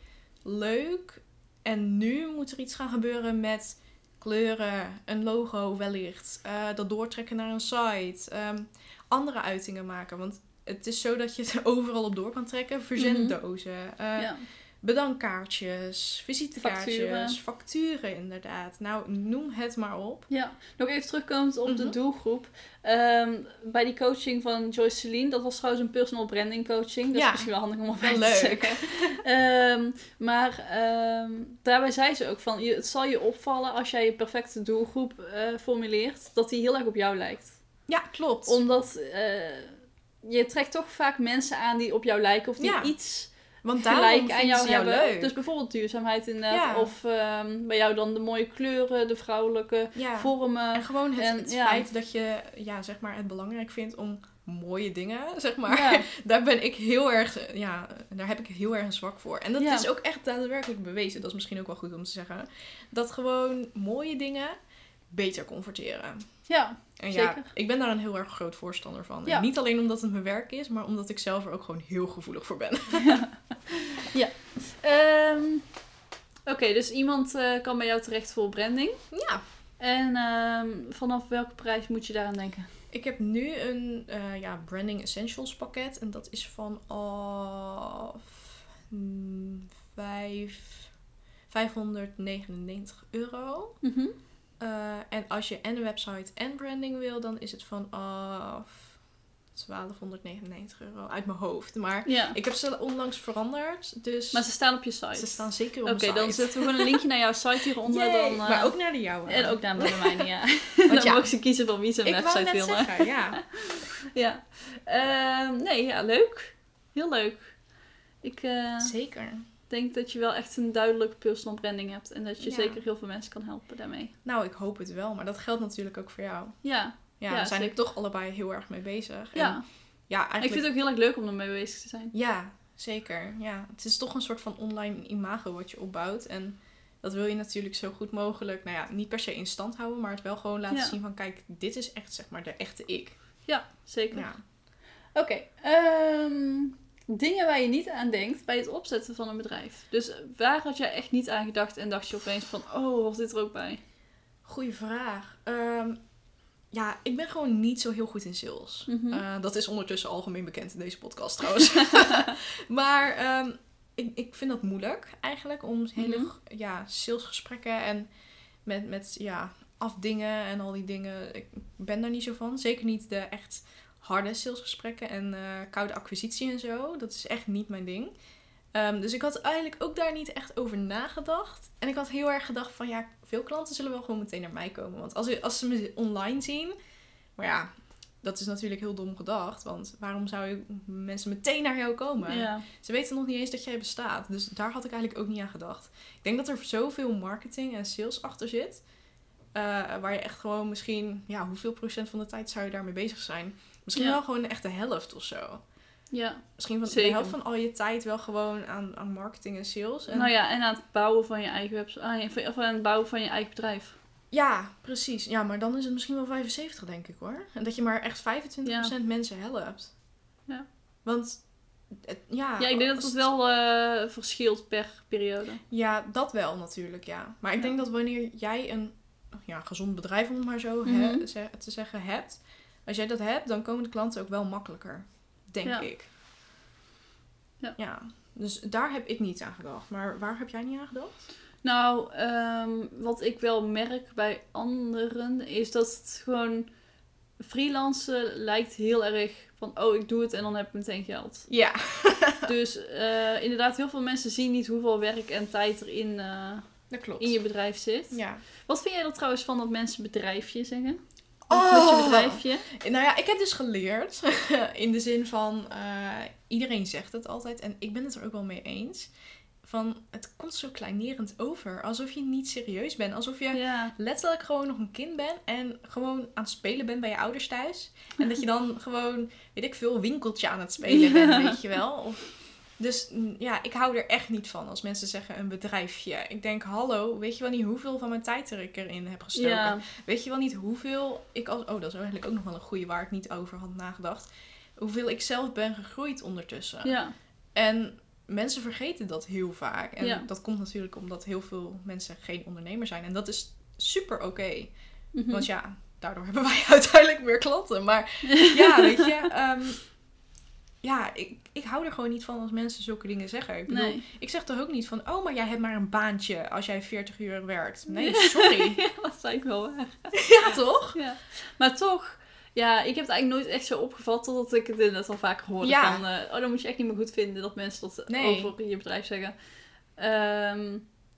leuk. En nu moet er iets gaan gebeuren met kleuren, een logo wellicht, eh, dat doortrekken naar een site, ehm, andere uitingen maken. Want het is zo dat je het overal op door kan trekken. Verzenddozen, eh, ja. Bedankkaartjes, visitekaartjes, Facturen. facturen. inderdaad. Nou, noem het maar op. Ja, nog even terugkomend op de Mhm. doelgroep. Ehm, bij die coaching van Joyce Celine, dat was trouwens een personal branding coaching. Dat Ja. is misschien wel handig om op te leuk. zeggen. Ehm, maar ehm, daarbij zei ze ook van, het zal je opvallen als jij je perfecte doelgroep eh, formuleert, dat die heel erg op jou lijkt. Ja, klopt. Omdat eh, je trekt toch vaak mensen aan die op jou lijken of die Ja. iets Want daarom gelijk aan jou hebben. leuk. Dus bijvoorbeeld duurzaamheid inderdaad. Ja. Of ehm, bij jou dan de mooie kleuren, de vrouwelijke ja. vormen. En gewoon het, En, het ja. feit dat je ja, zeg maar, het belangrijk vindt om mooie dingen, zeg maar. Daar ben ik heel erg, ja, daar heb ik heel erg een zwak voor. En dat is ook echt daadwerkelijk bewezen. Dat is misschien ook wel goed om te zeggen. Dat gewoon mooie dingen beter converteren. Ja, En ja, Zeker. ik ben daar een heel erg groot voorstander van. Ja. Niet alleen omdat het mijn werk is, maar omdat ik zelf er ook gewoon heel gevoelig voor ben. Ehm, Oké, dus iemand eh, kan bij jou terecht voor branding. Ja. En ehm, vanaf welke prijs moet je daaraan denken? Ik heb nu een eh, ja, Branding Essentials pakket. En dat is vanaf mm, vijf- 599 euro. Mhm. Eh, en als je en een website en branding wil, dan is het vanaf 1299 euro uit mijn hoofd. Maar Ja, ik heb ze onlangs veranderd, dus maar ze staan op je site. ze staan zeker op Oké, mijn site. dan zetten we gewoon een linkje naar jouw site hieronder. Yay, Dan, eh, maar ook naar de jouwe. En ook naar de mijne, ja. Want dan ja, mogen ze kiezen van wie ze een ik wou website net willen. zeggen, ja. Ja. Ehm, nee, ja, leuk. Heel leuk. Ik eh, Zeker. Denk dat je wel echt een duidelijke personal branding hebt. En dat je Ja. zeker heel veel mensen kan helpen daarmee. Nou, ik hoop het wel, maar dat geldt natuurlijk ook voor jou. Ja, Ja, Ja, we zijn er zeker. toch allebei heel erg mee bezig. En ja. ja, eigenlijk... ik vind het ook heel erg leuk om ermee bezig te zijn. Ja, zeker. Ja, het is toch een soort van online imago wat je opbouwt. En dat wil je natuurlijk zo goed mogelijk, nou ja, niet per se in stand houden, maar het wel gewoon laten Ja. zien van, kijk, dit is echt zeg maar de echte ik. Ja, zeker. Ja. Oké, ehm, dingen waar je niet aan denkt bij het opzetten van een bedrijf. Dus waar had jij echt niet aan gedacht en dacht je opeens van, oh, hoort dit er ook bij? Goeie vraag. Ehm, ja, ik ben gewoon niet zo heel goed in sales. Mhm. Eh, dat is ondertussen algemeen bekend in deze podcast trouwens. maar ehm, ik, ik vind dat moeilijk eigenlijk om hele Mhm. ja, salesgesprekken en met, met ja, afdingen en al die dingen. Ik ben daar niet zo van. Zeker niet de echt harde salesgesprekken en eh, koude acquisitie en zo. Dat is echt niet mijn ding. Ehm, dus ik had eigenlijk ook daar niet echt over nagedacht. En ik had heel erg gedacht van ja, veel klanten zullen wel gewoon meteen naar mij komen. Want als, als ze me online zien, maar ja, dat is natuurlijk heel dom gedacht. Want waarom zou je mensen meteen naar jou komen? Ja. Ze weten nog niet eens dat jij bestaat. Dus daar had ik eigenlijk ook niet aan gedacht. Ik denk dat er zoveel marketing en sales achter zit. eh, waar je echt gewoon misschien, ja, hoeveel procent van de tijd zou je daarmee bezig zijn? Misschien Ja. wel gewoon echt de helft of zo. ja. Misschien van de helft van al je tijd wel gewoon aan, aan marketing en sales. En Nou ja, en aan het bouwen van je eigen website, je- of aan het bouwen van je eigen bedrijf. Ja, precies. Ja, maar dan is het misschien wel 75, denk ik hoor. En dat je maar echt 25% mensen helpt. Ja. Want, het- ja... Ja, ik denk dat het wel eh, verschilt per periode. Ja, dat wel natuurlijk, ja. Maar ik Ja. denk dat wanneer jij een ja, gezond bedrijf, om het maar zo Mhm. hè, te zeggen, hebt... Als jij dat hebt, dan komen de klanten ook wel makkelijker. Denk Ja. ik. Ja. Dus daar heb ik niet aan gedacht. Maar waar heb jij niet aan gedacht? Nou, ehm, wat ik wel merk bij anderen is dat het gewoon freelancen lijkt heel erg van oh ik doe het en dan heb ik meteen geld. Ja. dus eh, inderdaad, heel veel mensen zien niet hoeveel werk en tijd er in, eh, Dat klopt. in je bedrijf zit. Ja. Wat vind jij er trouwens van dat mensen bedrijfje zeggen? Oh! Met je bedrijfje? Nou ja, ik heb dus geleerd. in de zin van, eh, iedereen zegt het altijd. En ik ben het er ook wel mee eens. Van, het komt zo kleinerend over. Alsof je niet serieus bent. Alsof je Ja. letterlijk gewoon nog een kind bent. En gewoon aan het spelen bent bij je ouders thuis. En dat je dan gewoon, weet ik veel, winkeltje aan het spelen bent, weet je wel. Of, Dus mm, ja, ik hou er echt niet van als mensen zeggen een bedrijfje. Ik denk, hallo, weet je wel niet hoeveel van mijn tijd er ik erin heb gestoken? Ja, Weet je wel niet hoeveel ik als... Oh, dat is eigenlijk ook nog wel een goede waar ik niet over had nagedacht. Hoeveel ik zelf ben gegroeid ondertussen. ja, En mensen vergeten dat heel vaak. En Ja. dat komt natuurlijk omdat heel veel mensen geen ondernemer zijn. En dat is super oké. mhm. Want ja, daardoor hebben wij uiteindelijk meer klanten. Maar ja, weet je... ehm, ja, ik, ik hou er gewoon niet van als mensen zulke dingen zeggen. Ik bedoel, nee. ik zeg toch ook niet van... Oh, maar jij hebt maar een baantje als jij 40 uur werkt. Nee, sorry. Ja, dat is eigenlijk wel waar. ja, toch? Ja. Maar toch, ja, ik heb het eigenlijk nooit echt zo opgevat totdat ik het inderdaad al vaker hoorde. Ja. Van, eh, oh, dan moet je echt niet meer goed vinden dat mensen dat Nee. over je bedrijf zeggen. Ehm,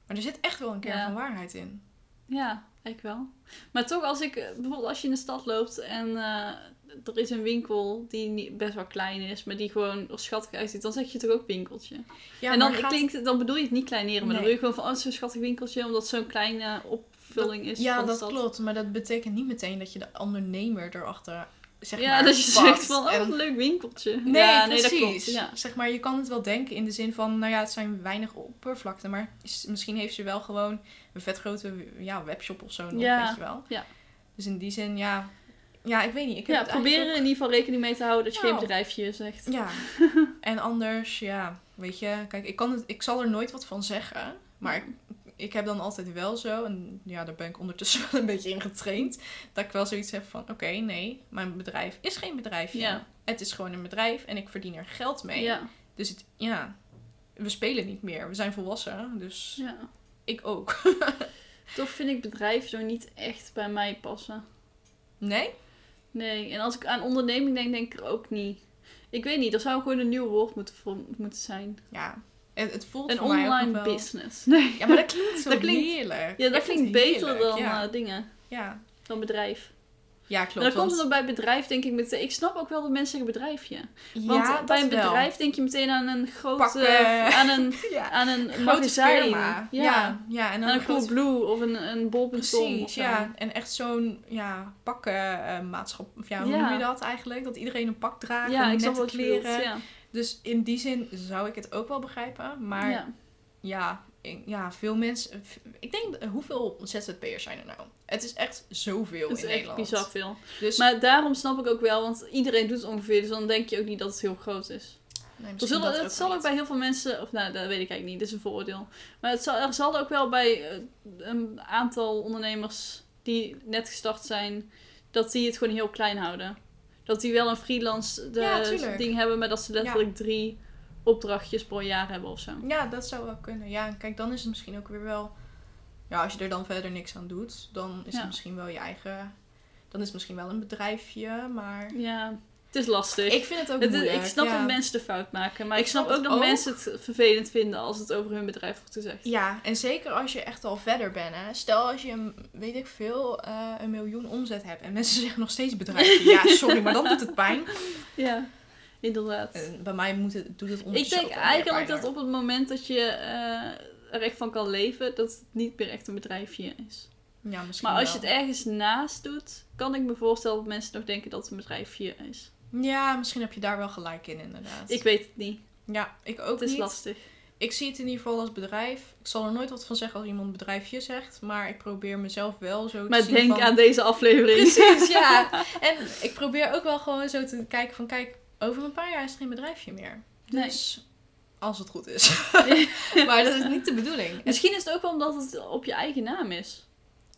Maar er zit echt wel een kern Ja. van waarheid in. ja, eigenlijk wel. Maar toch, als ik eh, bijvoorbeeld als je in de stad loopt en eh, er is een winkel die best wel klein is, maar die gewoon er schattig uitziet, dan zeg je toch ook winkeltje. Ja, en dan, gaat- klinkt, dan bedoel je het niet kleineren, maar dan Nee. doe je gewoon van, oh, zo'n schattig winkeltje, omdat zo'n kleine opvulling is. Ja, dat stad. klopt. Maar dat betekent niet meteen dat je de ondernemer erachter zeg ja, maar, dat je pakt. zegt van, oh, En- een leuk winkeltje. Nee, ja, precies. nee, dat klopt. Ja. Zeg maar, je kan het wel denken in de zin van, nou ja, het zijn weinig oppervlakte, maar is- misschien heeft ze wel gewoon een vet grote ja, webshop of zo nog, Ja, weet je wel. ja. Dus in die zin, ja, ja, ik weet niet. Ik heb Ja, er eigenlijk in ieder geval rekening mee te houden dat je Nou. geen bedrijfje zegt. ook- Ja, en anders, ja, weet je, kijk, ik, kan het, ik zal er nooit wat van zeggen, maar ik, ik heb dan altijd wel zo, en ja, daar ben ik ondertussen wel een beetje in getraind, dat ik wel zoiets heb van, oké, nee, mijn bedrijf is geen bedrijfje. Ja. Het is gewoon een bedrijf en ik verdien er geld mee. Ja, Dus het, ja, we spelen niet meer. We zijn volwassen, dus ja. ik ook. Toch vind ik bedrijf zo niet echt bij mij passen. Nee? Nee, en als ik aan onderneming denk, denk ik er ook niet. Ik weet niet, er zou gewoon een nieuw woord moeten, voor, moeten zijn. Ja. Het, het voelt Een voor mij ook online nog wel... business. Nee. Ja, maar dat klinkt zo Dat klinkt- heerlijk. Ja, dat klinkt beter heerlijk, dan Ja, eh, dingen. ja. Dan bedrijf. Ja Maar klopt. dan komt want- het er bij bedrijf, denk ik meteen. Ik snap ook wel dat mensen zeggen bedrijfje. Want ja, bij een wel. bedrijf denk je meteen aan een grote. Pakken. Aan een, Ja. aan een Grote firma. Ja. Ja. ja. En dan Aan een grote Coolblue of een, een bol.com. ja. En echt zo'n ja, pakkenmaatschap. of ja, hoe noem je dat eigenlijk? Dat iedereen een pak draagt. Ja, en ik nette kleren. Dus in die zin zou ik het ook wel begrijpen. Maar ja. Ja, veel mensen. Ik denk, eh, hoeveel ZZP'ers zijn er nou? Het is echt zoveel Het is in echt Nederland. bizar veel. Dus Maar daarom snap ik ook wel, want iedereen doet het ongeveer. Dus dan denk je ook niet dat het heel groot is. nee, zullen, dat het zal ook bij heel veel mensen, of nou, dat weet ik eigenlijk niet, dit is een vooroordeel. Maar het zal, er zal ook wel bij eh, een aantal ondernemers die net gestart zijn, dat die het gewoon heel klein houden. Dat die wel een freelance de Ja, ding hebben, maar dat ze letterlijk drie opdrachtjes per jaar hebben of zo. Ja, dat zou wel kunnen. Ja, kijk, dan is het misschien ook weer wel. Ja, als je er dan verder niks aan doet, dan is Ja. het misschien wel je eigen. Dan is het misschien wel een bedrijfje, maar. Ja, het is lastig. Ik vind het ook Het moeilijk. ik snap ja. dat mensen de fout maken, maar ik, Ik snap snap ook dat ook. mensen het vervelend vinden als het over hun bedrijf wordt gezegd. Ja, en zeker als je echt al verder bent. Hè. Stel als je, een- weet ik veel, eh, een miljoen omzet hebt en mensen zeggen nog steeds bedrijfje. Ja, sorry, maar dan doet het pijn. Ja, inderdaad. En bij mij moet het, doet het Ik ondertussen denk ook wel meer eigenlijk dat op het moment dat je eh, er echt van kan leven, dat het niet meer echt een bedrijfje is. Ja, misschien Maar als je het ergens naast doet, kan ik me voorstellen dat mensen nog denken dat het een bedrijfje is. Ja, misschien heb je daar wel gelijk in, inderdaad. Ik weet het niet. Ja, ik ook Het is niet. lastig. Ik zie het in ieder geval als bedrijf. Ik zal er nooit wat van zeggen als iemand bedrijfje zegt. Maar ik probeer mezelf wel zo te Maar zien denk van... aan deze aflevering. Precies, ja. En ik probeer ook wel gewoon zo te kijken van... Kijk, over een paar jaar is er geen bedrijfje meer. Nee. Dus, als het goed is. maar dat is niet de bedoeling. Misschien is het ook wel omdat het op je eigen naam is.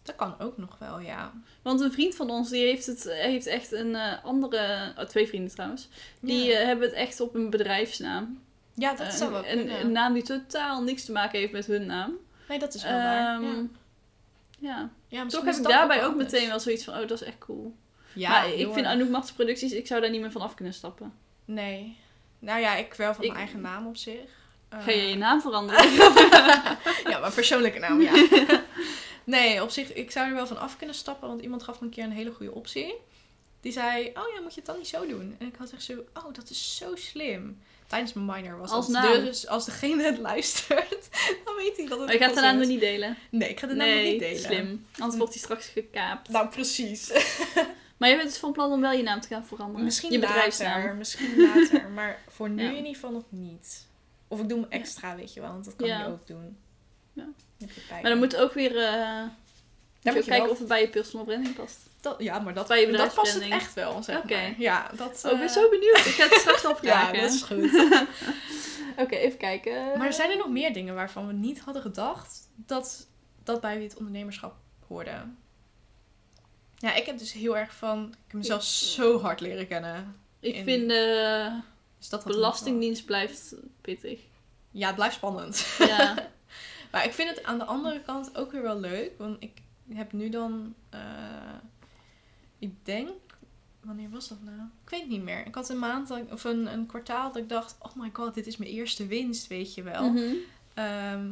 Dat kan ook nog wel, ja. Want een vriend van ons, die heeft, het, heeft echt een eh, andere... oh, twee vrienden trouwens. Die ja. eh, hebben het echt op een bedrijfsnaam. ja, dat Eh, zou wel een, een naam die totaal niks te maken heeft met hun naam. nee, dat is wel waar. Ehm, Ja. ja. Ja, Toch heb ik daarbij ook meteen wel zoiets van, oh, dat is echt cool. Ja, maar ik vind. Anouk Mats Producties, ik zou daar niet meer van af kunnen stappen. Nee. Nou ja, ik wel van Ik- mijn eigen naam op zich. Ga je je Eh, naam veranderen? Ja, mijn persoonlijke naam, ja. nee, op zich, ik zou er wel van af kunnen stappen, want iemand gaf me een keer een hele goede optie. Die zei, oh ja, moet je het dan niet zo doen? En ik had echt zo, oh, dat is zo slim. Tijdens mijn minor was Als dat. Dus als degene het luistert, dan weet hij dat het Maar je gaat de naam niet delen. Nee, ik ga de naam Nee, niet delen. slim. Anders wordt hij straks gekaapt. Nou, precies. Maar je bent dus van plan om wel je naam te gaan veranderen. Misschien je later, bedrijfsnaam. misschien later. Maar voor nu Ja. in ieder geval nog niet. Of ik doe hem extra, weet je wel. Want dat kan Ja. je ook doen. Ja. Maar dan moet ook weer... Daar moet je ook kijken wel- of het bij je personal branding past. dat, ja, maar dat, Bij je dat past het echt wel, zeg Oké. maar. Ja, dat... Oh, ik ben eh, zo benieuwd. Ik ga het straks al Ja, vragen. dat is goed. Oké, even kijken. Maar zijn er nog meer dingen waarvan we niet hadden gedacht dat dat bij het ondernemerschap hoorde? Ja, ik heb dus heel erg van... Ik heb mezelf zo hard leren kennen. Ik in- vind de Dus dat belastingdienst blijft pittig. Ja, het blijft spannend. Ja. Maar ik vind het aan de andere kant ook weer wel leuk. Want ik heb nu dan... eh, ik denk... Wanneer was dat nou? Ik weet het niet meer. Ik had een maand of een, een kwartaal dat ik dacht... Oh my god, dit is mijn eerste winst, weet je wel. Mhm. Ehm,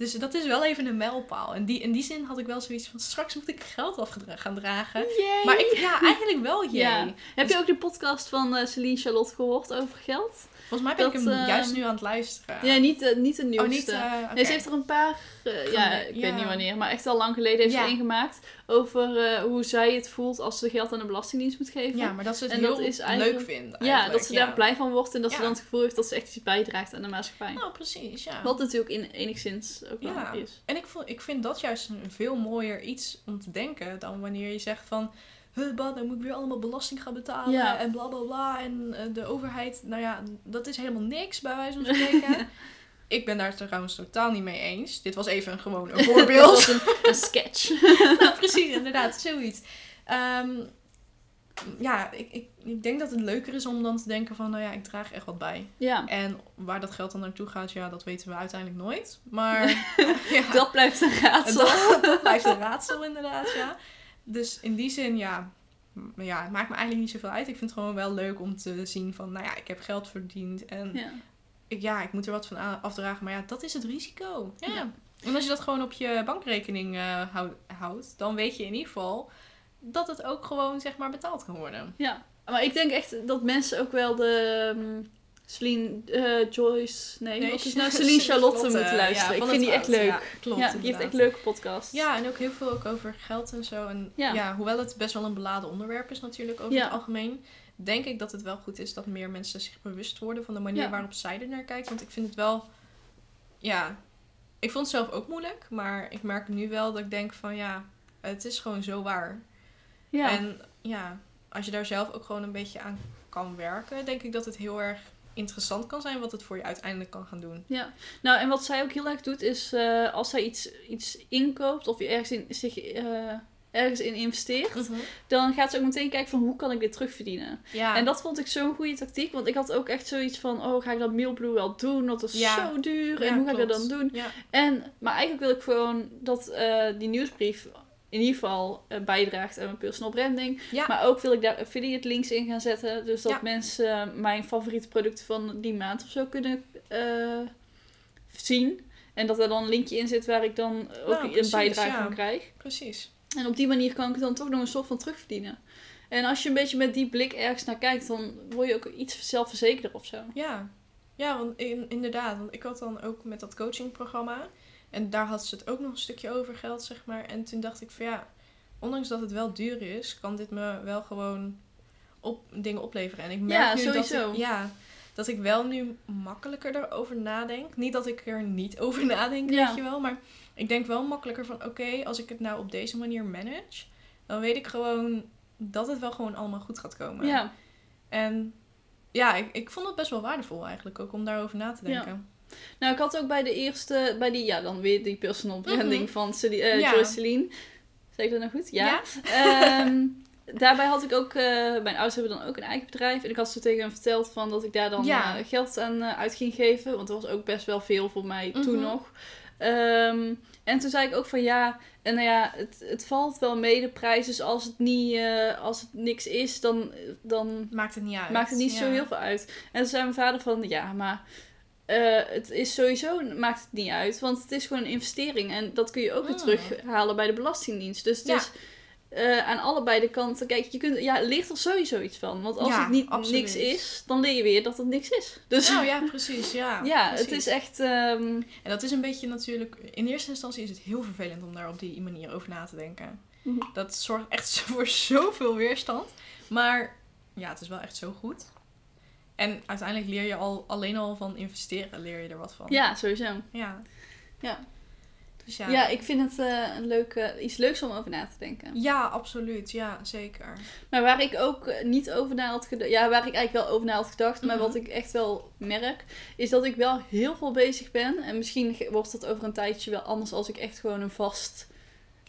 dus dat is wel even een mijlpaal. En die, in die zin had ik wel zoiets van... Straks moet ik geld af gaan dragen. Yay. Maar ik, ja, eigenlijk wel jee. Ja. Heb je ook de podcast van eh Celine Charlotte gehoord over geld? Volgens mij ben ik Dat, hem ehm, juist nu aan het luisteren. Ja, niet, eh, niet de nieuwste. Oh, niet... eh, oké. Nee, ze heeft er een paar, eh, ja, ik ja. weet niet wanneer, maar echt al lang geleden heeft Ja. ze één gemaakt over hoe zij het voelt als ze geld aan de Belastingdienst moet geven. Ja, maar dat ze het En heel dat is eigenlijk- leuk vindt Ja, dat ze daar blij van wordt en dat ze dan het gevoel heeft dat ze echt iets bijdraagt aan de maatschappij. Nou, precies, ja. Wat natuurlijk in, enigszins ook wel Ja. is. En ik, vond, ik vind dat juist een veel mooier iets om te denken dan wanneer je zegt van... Huh, bah, dan moet ik weer allemaal belasting gaan betalen Ja. en bla bla bla. En eh, de overheid, nou ja, dat is helemaal niks bij wijze van spreken. ik ben daar trouwens totaal niet mee eens. Dit was even een, gewoon een voorbeeld. een, een sketch. nou, precies, inderdaad, zoiets. Ehm, ja, ik, ik, ik denk dat het leuker is om dan te denken van, nou ja, ik draag echt wat bij. Ja, En waar dat geld dan naartoe gaat, ja, dat weten we uiteindelijk nooit. Maar ja, dat blijft een raadsel. dat, dat blijft een raadsel inderdaad, ja. Dus in die zin, ja, ja, het maakt me eigenlijk niet zoveel uit. Ik vind het gewoon wel leuk om te zien van, nou ja, ik heb geld verdiend en Ja. ik, ja, ik moet er wat van afdragen. Maar ja, dat is het risico. Ja. Ja. En als je dat gewoon op je bankrekening eh, hou- houdt, dan weet je in ieder geval dat het ook gewoon, zeg maar, betaald kan worden. ja, maar ik denk echt dat mensen ook wel de um, Celine eh, Joyce, nee, wat is nou Celine Charlotte moeten luisteren. ik vind die echt leuk. Ja, klopt, ja, die heeft echt leuke podcasts. Ja, en ook heel veel ook over geld en zo. En ja. Ja. hoewel het best wel een beladen onderwerp is natuurlijk over het algemeen, denk ik dat het wel goed is dat meer mensen zich bewust worden van de manier waarop zij er naar kijken. Want ik vind het wel, ja, ik vond het zelf ook moeilijk, maar ik merk nu wel dat ik denk van ja, het is gewoon zo waar. ja. En ja, als je daar zelf ook gewoon een beetje aan kan werken, denk ik dat het heel erg interessant kan zijn wat het voor je uiteindelijk kan gaan doen. Ja, nou en wat zij ook heel erg doet is eh, als zij iets, iets inkoopt of je ergens in, zich eh, ergens in investeert, dan gaat ze ook meteen kijken van hoe kan ik dit terugverdienen. Ja, En dat vond ik zo'n goede tactiek, want ik had ook echt zoiets van, oh ga ik dat Mailblue wel doen? Dat is Ja. zo duur Ja, en hoe ga ik dat dan doen? Ja, En, maar eigenlijk wil ik gewoon dat eh, die nieuwsbrief in ieder geval eh, bijdraagt aan mijn personal branding. ja. Maar ook wil ik daar affiliate links in gaan zetten. Dus dat Ja. mensen mijn favoriete producten van die maand of zo kunnen eh, zien. En dat er dan een linkje in zit waar ik dan ook Nou, een bijdrage ja. van krijg. precies. En op die manier kan ik dan toch nog een soort van terugverdienen. En als je een beetje met die blik ergens naar kijkt, dan word je ook iets zelfverzekerder of zo. Ja, ja want in, inderdaad. Want ik had dan ook met dat coachingprogramma. En daar had ze het ook nog een stukje over geld, zeg maar. En toen dacht ik van ja, ondanks dat het wel duur is, kan dit me wel gewoon op, dingen opleveren. En ik merk Ja, nu sowieso. dat ik, ja, dat ik wel nu makkelijker erover nadenk. Niet dat ik er niet over nadenk, Ja. weet je wel. Maar ik denk wel makkelijker van oké, als ik het nou op deze manier manage, dan weet ik gewoon dat het wel gewoon allemaal goed gaat komen. Ja, En ja, ik, ik vond het best wel waardevol eigenlijk ook om daarover na te Ja. denken. Nou ik had ook bij de eerste, bij die, ja dan weer die personal branding Mhm. van Celine, eh, Ja. Celine. Zeg ik dat nou goed? Ja. Ehm, daarbij had ik ook, eh, mijn ouders hebben dan ook een eigen bedrijf. En ik had ze tegen hen verteld van dat ik daar dan Ja. eh, geld aan uit ging geven. Want dat was ook best wel veel voor mij toen Mhm. nog. Ehm, en toen zei ik ook van ja, en nou ja, het, het valt wel mee de prijs. Dus als het, niet, als het niks is, dan, dan Maakt het niet uit. maakt het niet zo heel veel uit. En toen zei mijn vader van, ja, maar eh, het is sowieso, maakt het niet uit. Want het is gewoon een investering. En dat kun je ook weer Mm. terughalen bij de Belastingdienst. Dus het Ja. is eh, aan allebei de kanten, kijk, je kunt, ja, leert er sowieso iets van. Want als Ja, het niet absoluut. niks is, dan leer je weer dat het niks is. Dus Nou ja, precies. Ja, ja, precies. het is echt... ehm, En dat is een beetje natuurlijk... In eerste instantie is het heel vervelend om daar op die manier over na te denken. Mhm. Dat zorgt echt voor zoveel weerstand. Maar ja, het is wel echt zo goed. En uiteindelijk leer je al alleen al van investeren, leer je er wat van. Ja, sowieso. Ja. Ja. Dus ja. Ja, Ja, ik vind het eh, een leuke, iets leuks om over na te denken. absoluut. Ja, zeker. Maar waar ik ook eh, niet over na had gedacht, ja, waar ik eigenlijk wel over na had gedacht, maar Mhm. wat ik echt wel merk, is dat ik wel heel veel bezig ben. En misschien wordt dat over een tijdje wel anders als ik echt gewoon een vast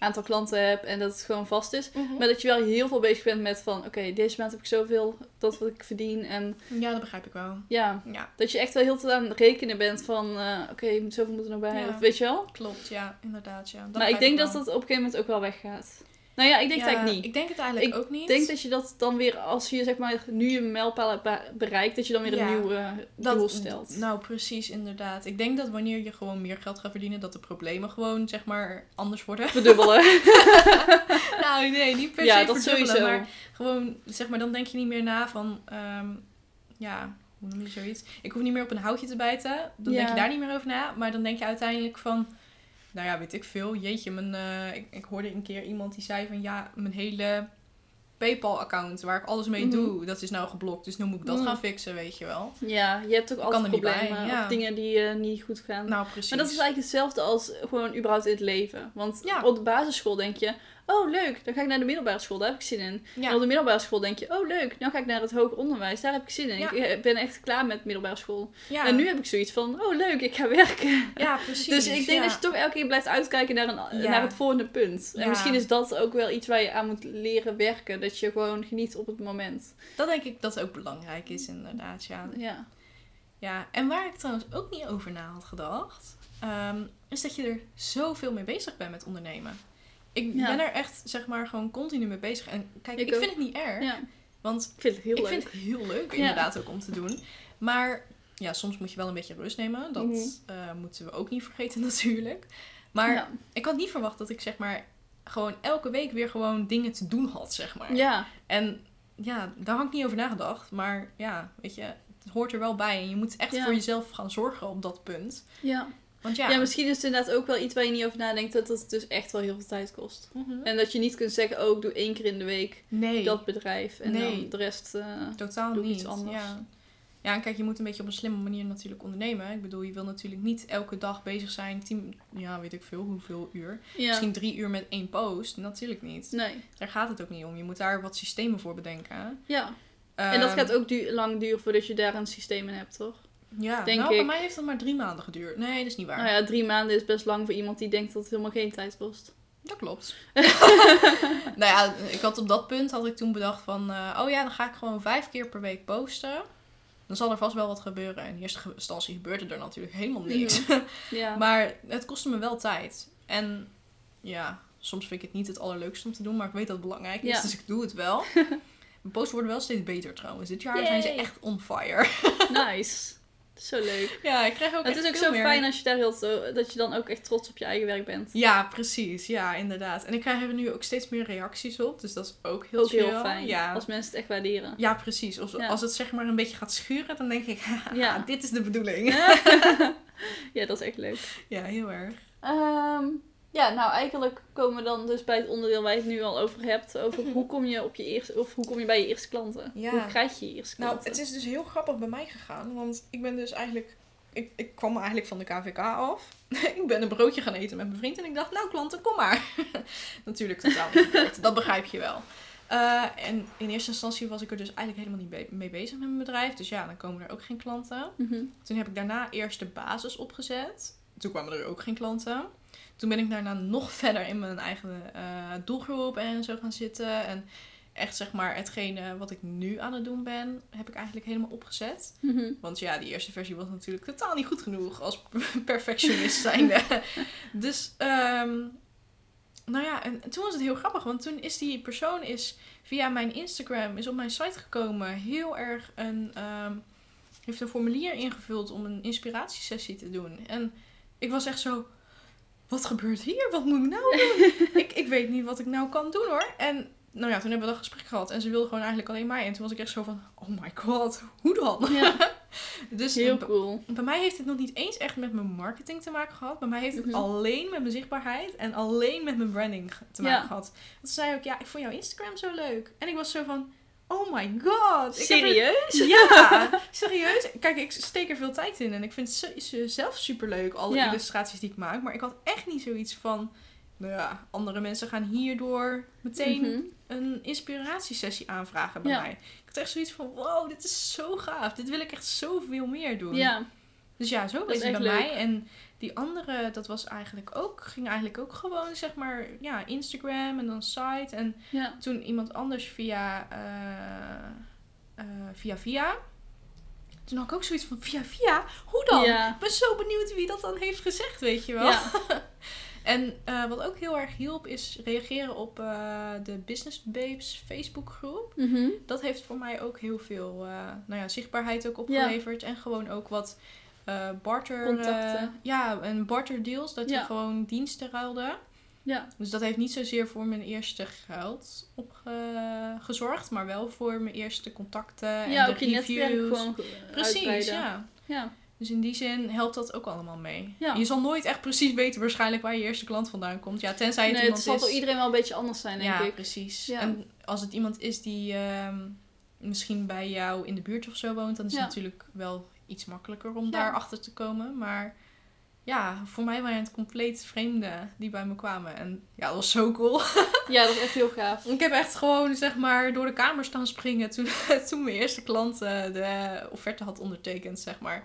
aantal klanten heb en dat het gewoon vast is. Maar dat je wel heel veel bezig bent met van, oké, deze maand heb ik zoveel, dat wat ik verdien. En Ja, dat begrijp ik wel. ja, Ja, dat je echt wel heel veel aan het rekenen bent van, eh, oké, moet zoveel moeten er nog bij. Ja. Of weet je wel? klopt. Ja, inderdaad. Ja. Dat maar ik denk dat dat op een gegeven moment ook wel weggaat. Nou ja, ik denk het Ja, eigenlijk niet. Ik denk het eigenlijk ook niet. Ik denk dat je dat dan weer, als je zeg maar nu je mijlpaal hebt be- bereikt, dat je dan weer Ja. een nieuw eh, dat, doel stelt. Nou, precies, inderdaad. Ik denk dat wanneer je gewoon meer geld gaat verdienen, dat de problemen gewoon, zeg maar, anders worden. Verdubbelen. nou, nee, niet per ja, se dat verdubbelen, sowieso. maar gewoon, zeg maar, dan denk je niet meer na van, ehm, ja, hoe noem je zoiets? Ik hoef niet meer op een houtje te bijten. Dan denk Ja. je daar niet meer over na. Maar dan denk je uiteindelijk van, nou ja, weet ik veel. Jeetje, mijn, eh, ik, ik hoorde een keer iemand die zei van, ja, mijn hele PayPal-account waar ik alles mee Mhm. doe, dat is nou geblokt. Dus nu moet ik dat Mm. gaan fixen, weet je wel. Ja, je hebt ook altijd problemen ja. of dingen die eh, niet goed gaan. Nou, precies. maar dat is eigenlijk hetzelfde als gewoon überhaupt in het leven. Want Ja. op de basisschool denk je, oh leuk, dan ga ik naar de middelbare school, daar heb ik zin in. En op de middelbare school denk je, oh leuk, dan ga ik naar het hoger onderwijs, daar heb ik zin in. Ja. Ik eh, ben echt klaar met middelbare school. ja. En nu heb ik zoiets van, oh leuk, ik ga werken. Ja, precies. Dus ik denk dat je toch elke keer blijft uitkijken naar, een, Ja. naar het volgende punt. En misschien is dat ook wel iets waar je aan moet leren werken. Dat je gewoon geniet op het moment. Dat denk ik dat ook belangrijk is, inderdaad, ja. Ja. Ja, en waar ik trouwens ook niet over na had gedacht, ehm, is dat je er zoveel mee bezig bent met ondernemen. Ik Ja. ben er echt, zeg maar, gewoon continu mee bezig. En kijk, Ik vind het niet erg, ja. want Ik vind het heel ik leuk. vind het heel leuk, inderdaad, ook om te doen. Maar ja, soms moet je wel een beetje rust nemen. Dat Mhm. eh, moeten we ook niet vergeten, natuurlijk. Maar ja. ik had niet verwacht dat ik, zeg maar, gewoon elke week weer gewoon dingen te doen had, zeg maar. ja. En ja, daar had ik niet over nagedacht. Maar ja, weet je, het hoort er wel bij. En je moet echt Ja. voor jezelf gaan zorgen op dat punt. Ja. Want Ja. ja, misschien is het inderdaad ook wel iets waar je niet over nadenkt. Dat het dus echt wel heel veel tijd kost. Mhm. En dat je niet kunt zeggen, oh ik doe één keer in de week nee, dat bedrijf. En Nee. dan de rest... eh, totaal doe niet. iets anders. Ja. ja, en kijk, je moet een beetje op een slimme manier natuurlijk ondernemen. Ik bedoel, je wil natuurlijk niet elke dag bezig zijn. Tien, ja, weet ik veel, hoeveel uur. ja. Misschien drie uur met één post. Natuurlijk niet. Nee. Daar gaat het ook niet om. Je moet daar wat systemen voor bedenken. Ja. en dat Ehm, gaat ook du- lang duren voordat je daar een systeem in hebt, toch? Ja, denk nou, bij mij heeft dat maar drie maanden geduurd. Nee, dat is niet waar. Nou ja, drie maanden is best lang voor iemand die denkt dat het helemaal geen tijd kost. Dat klopt. nou ja, ik had op dat punt had ik toen bedacht van, eh, oh ja, dan ga ik gewoon vijf keer per week posten. Dan zal er vast wel wat gebeuren. In eerste instantie gebeurde er natuurlijk helemaal niks. Ja. maar het kostte me wel tijd. En ja, soms vind ik het niet het allerleukste om te doen, maar ik weet dat het belangrijk is, Ja. dus ik doe het wel. Mijn posts worden wel steeds beter trouwens. Dit jaar zijn ze echt on fire. nice. Zo leuk. ja, ik krijg ook Het is ook zo meer- fijn als je daar heel zo, dat je dan ook echt trots op je eigen werk bent. Ja, precies. Ja, inderdaad. En ik krijg er nu ook steeds meer reacties op. Dus dat is ook heel Ook chill. heel fijn. Ja. Als mensen het echt waarderen. ja, precies. Of Ja. als het zeg maar een beetje gaat schuren, dan denk ik, Ja. dit is de bedoeling. ja, dat is echt leuk. ja, heel erg. Ehm, ja, nou eigenlijk komen we dan dus bij het onderdeel waar je het nu al over hebt. Over hoe kom je op je eerste, of hoe kom je bij je eerste klanten? Ja. Hoe krijg je je eerste Nou, klanten? het is dus heel grappig bij mij gegaan. Want ik ben dus eigenlijk... Ik, ik kwam eigenlijk van de KVK af. ik ben een broodje gaan eten met mijn vriend. En ik dacht, nou klanten, kom maar. Natuurlijk totaal niet. Dat begrijp je wel. Eh, en in eerste instantie was ik er dus eigenlijk helemaal niet be- mee bezig met mijn bedrijf. Dus ja, dan komen er ook geen klanten. Mhm. Toen heb ik daarna eerst de basis opgezet. Toen kwamen er ook geen klanten. Toen ben ik daarna nog verder in mijn eigen eh, doelgroep en zo gaan zitten. En echt zeg maar hetgene wat ik nu aan het doen ben, heb ik eigenlijk helemaal opgezet. Mhm. Want ja, die eerste versie was natuurlijk totaal niet goed genoeg als perfectionist zijnde. dus, ehm, nou ja, en toen was het heel grappig. Want toen is die persoon is via mijn Instagram, is op mijn site gekomen. Heel erg een, ehm, heeft een formulier ingevuld om een inspiratiesessie te doen. En ik was echt zo, wat gebeurt hier? Wat moet ik nou doen? ik, ik weet niet wat ik nou kan doen hoor. En nou ja, toen hebben we dat gesprek gehad. En ze wilde gewoon eigenlijk alleen mij. En toen was ik echt zo van, oh my god, hoe dan? Ja, dus heel cool. bij mij heeft het nog niet eens echt met mijn marketing te maken gehad. Bij mij heeft het Mhm. alleen met mijn zichtbaarheid en alleen met mijn branding te maken Ja. gehad. Want ze zei ook, ja, ik vond jouw Instagram zo leuk. En ik was zo van, Oh my god. Ik er- Serieus? Ja, serieus. Kijk, ik steek er veel tijd in en ik vind het zelf superleuk, alle Ja. illustraties die ik maak. Maar ik had echt niet zoiets van, nou ja, andere mensen gaan hierdoor meteen Mhm. een inspiratiesessie aanvragen bij Ja. mij. Ik had echt zoiets van, wow, dit is zo gaaf. Dit wil ik echt zoveel meer doen. Ja, Dus ja, zo is het bij leuk. mij. En die andere, dat was eigenlijk ook, ging eigenlijk ook gewoon, zeg maar, ja, Instagram en dan site. En ja. toen iemand anders via, eh, eh, via via. Toen had ik ook zoiets van, via via? Hoe dan? Ja. Ik ben zo benieuwd wie dat dan heeft gezegd, weet je wel. Ja. En eh, wat ook heel erg hielp, is reageren op de Business Babes Facebookgroep. Mhm. Dat heeft voor mij ook heel veel nou ja, zichtbaarheid ook opgeleverd. En gewoon ook wat eh, barter... Contacten. eh, ja, en barter deals. Dat Ja. je gewoon diensten ruilde. Ja. Dus dat heeft niet zozeer voor mijn eerste geld op gezorgd. Maar wel voor mijn eerste contacten en ja, de ook je reviews. netwerk gewoon Precies, uitbreiden. ja. Ja. Dus in die zin helpt dat ook allemaal mee. Ja. Je zal nooit echt precies weten waarschijnlijk waar je eerste klant vandaan komt. Ja, tenzij het Nee, het iemand zal is... voor iedereen wel een beetje anders zijn, denk ja, ik. precies. Ja. En als het iemand is die ehm, misschien bij jou in de buurt of zo woont, dan is het natuurlijk wel iets makkelijker om Ja. daar achter te komen. Maar ja, voor mij waren het compleet vreemden die bij me kwamen. En ja, dat was zo cool. Ja, dat is echt heel gaaf. Ik heb echt gewoon, zeg maar, door de kamer staan springen toen, toen mijn eerste klant eh, de offerte had ondertekend, zeg maar.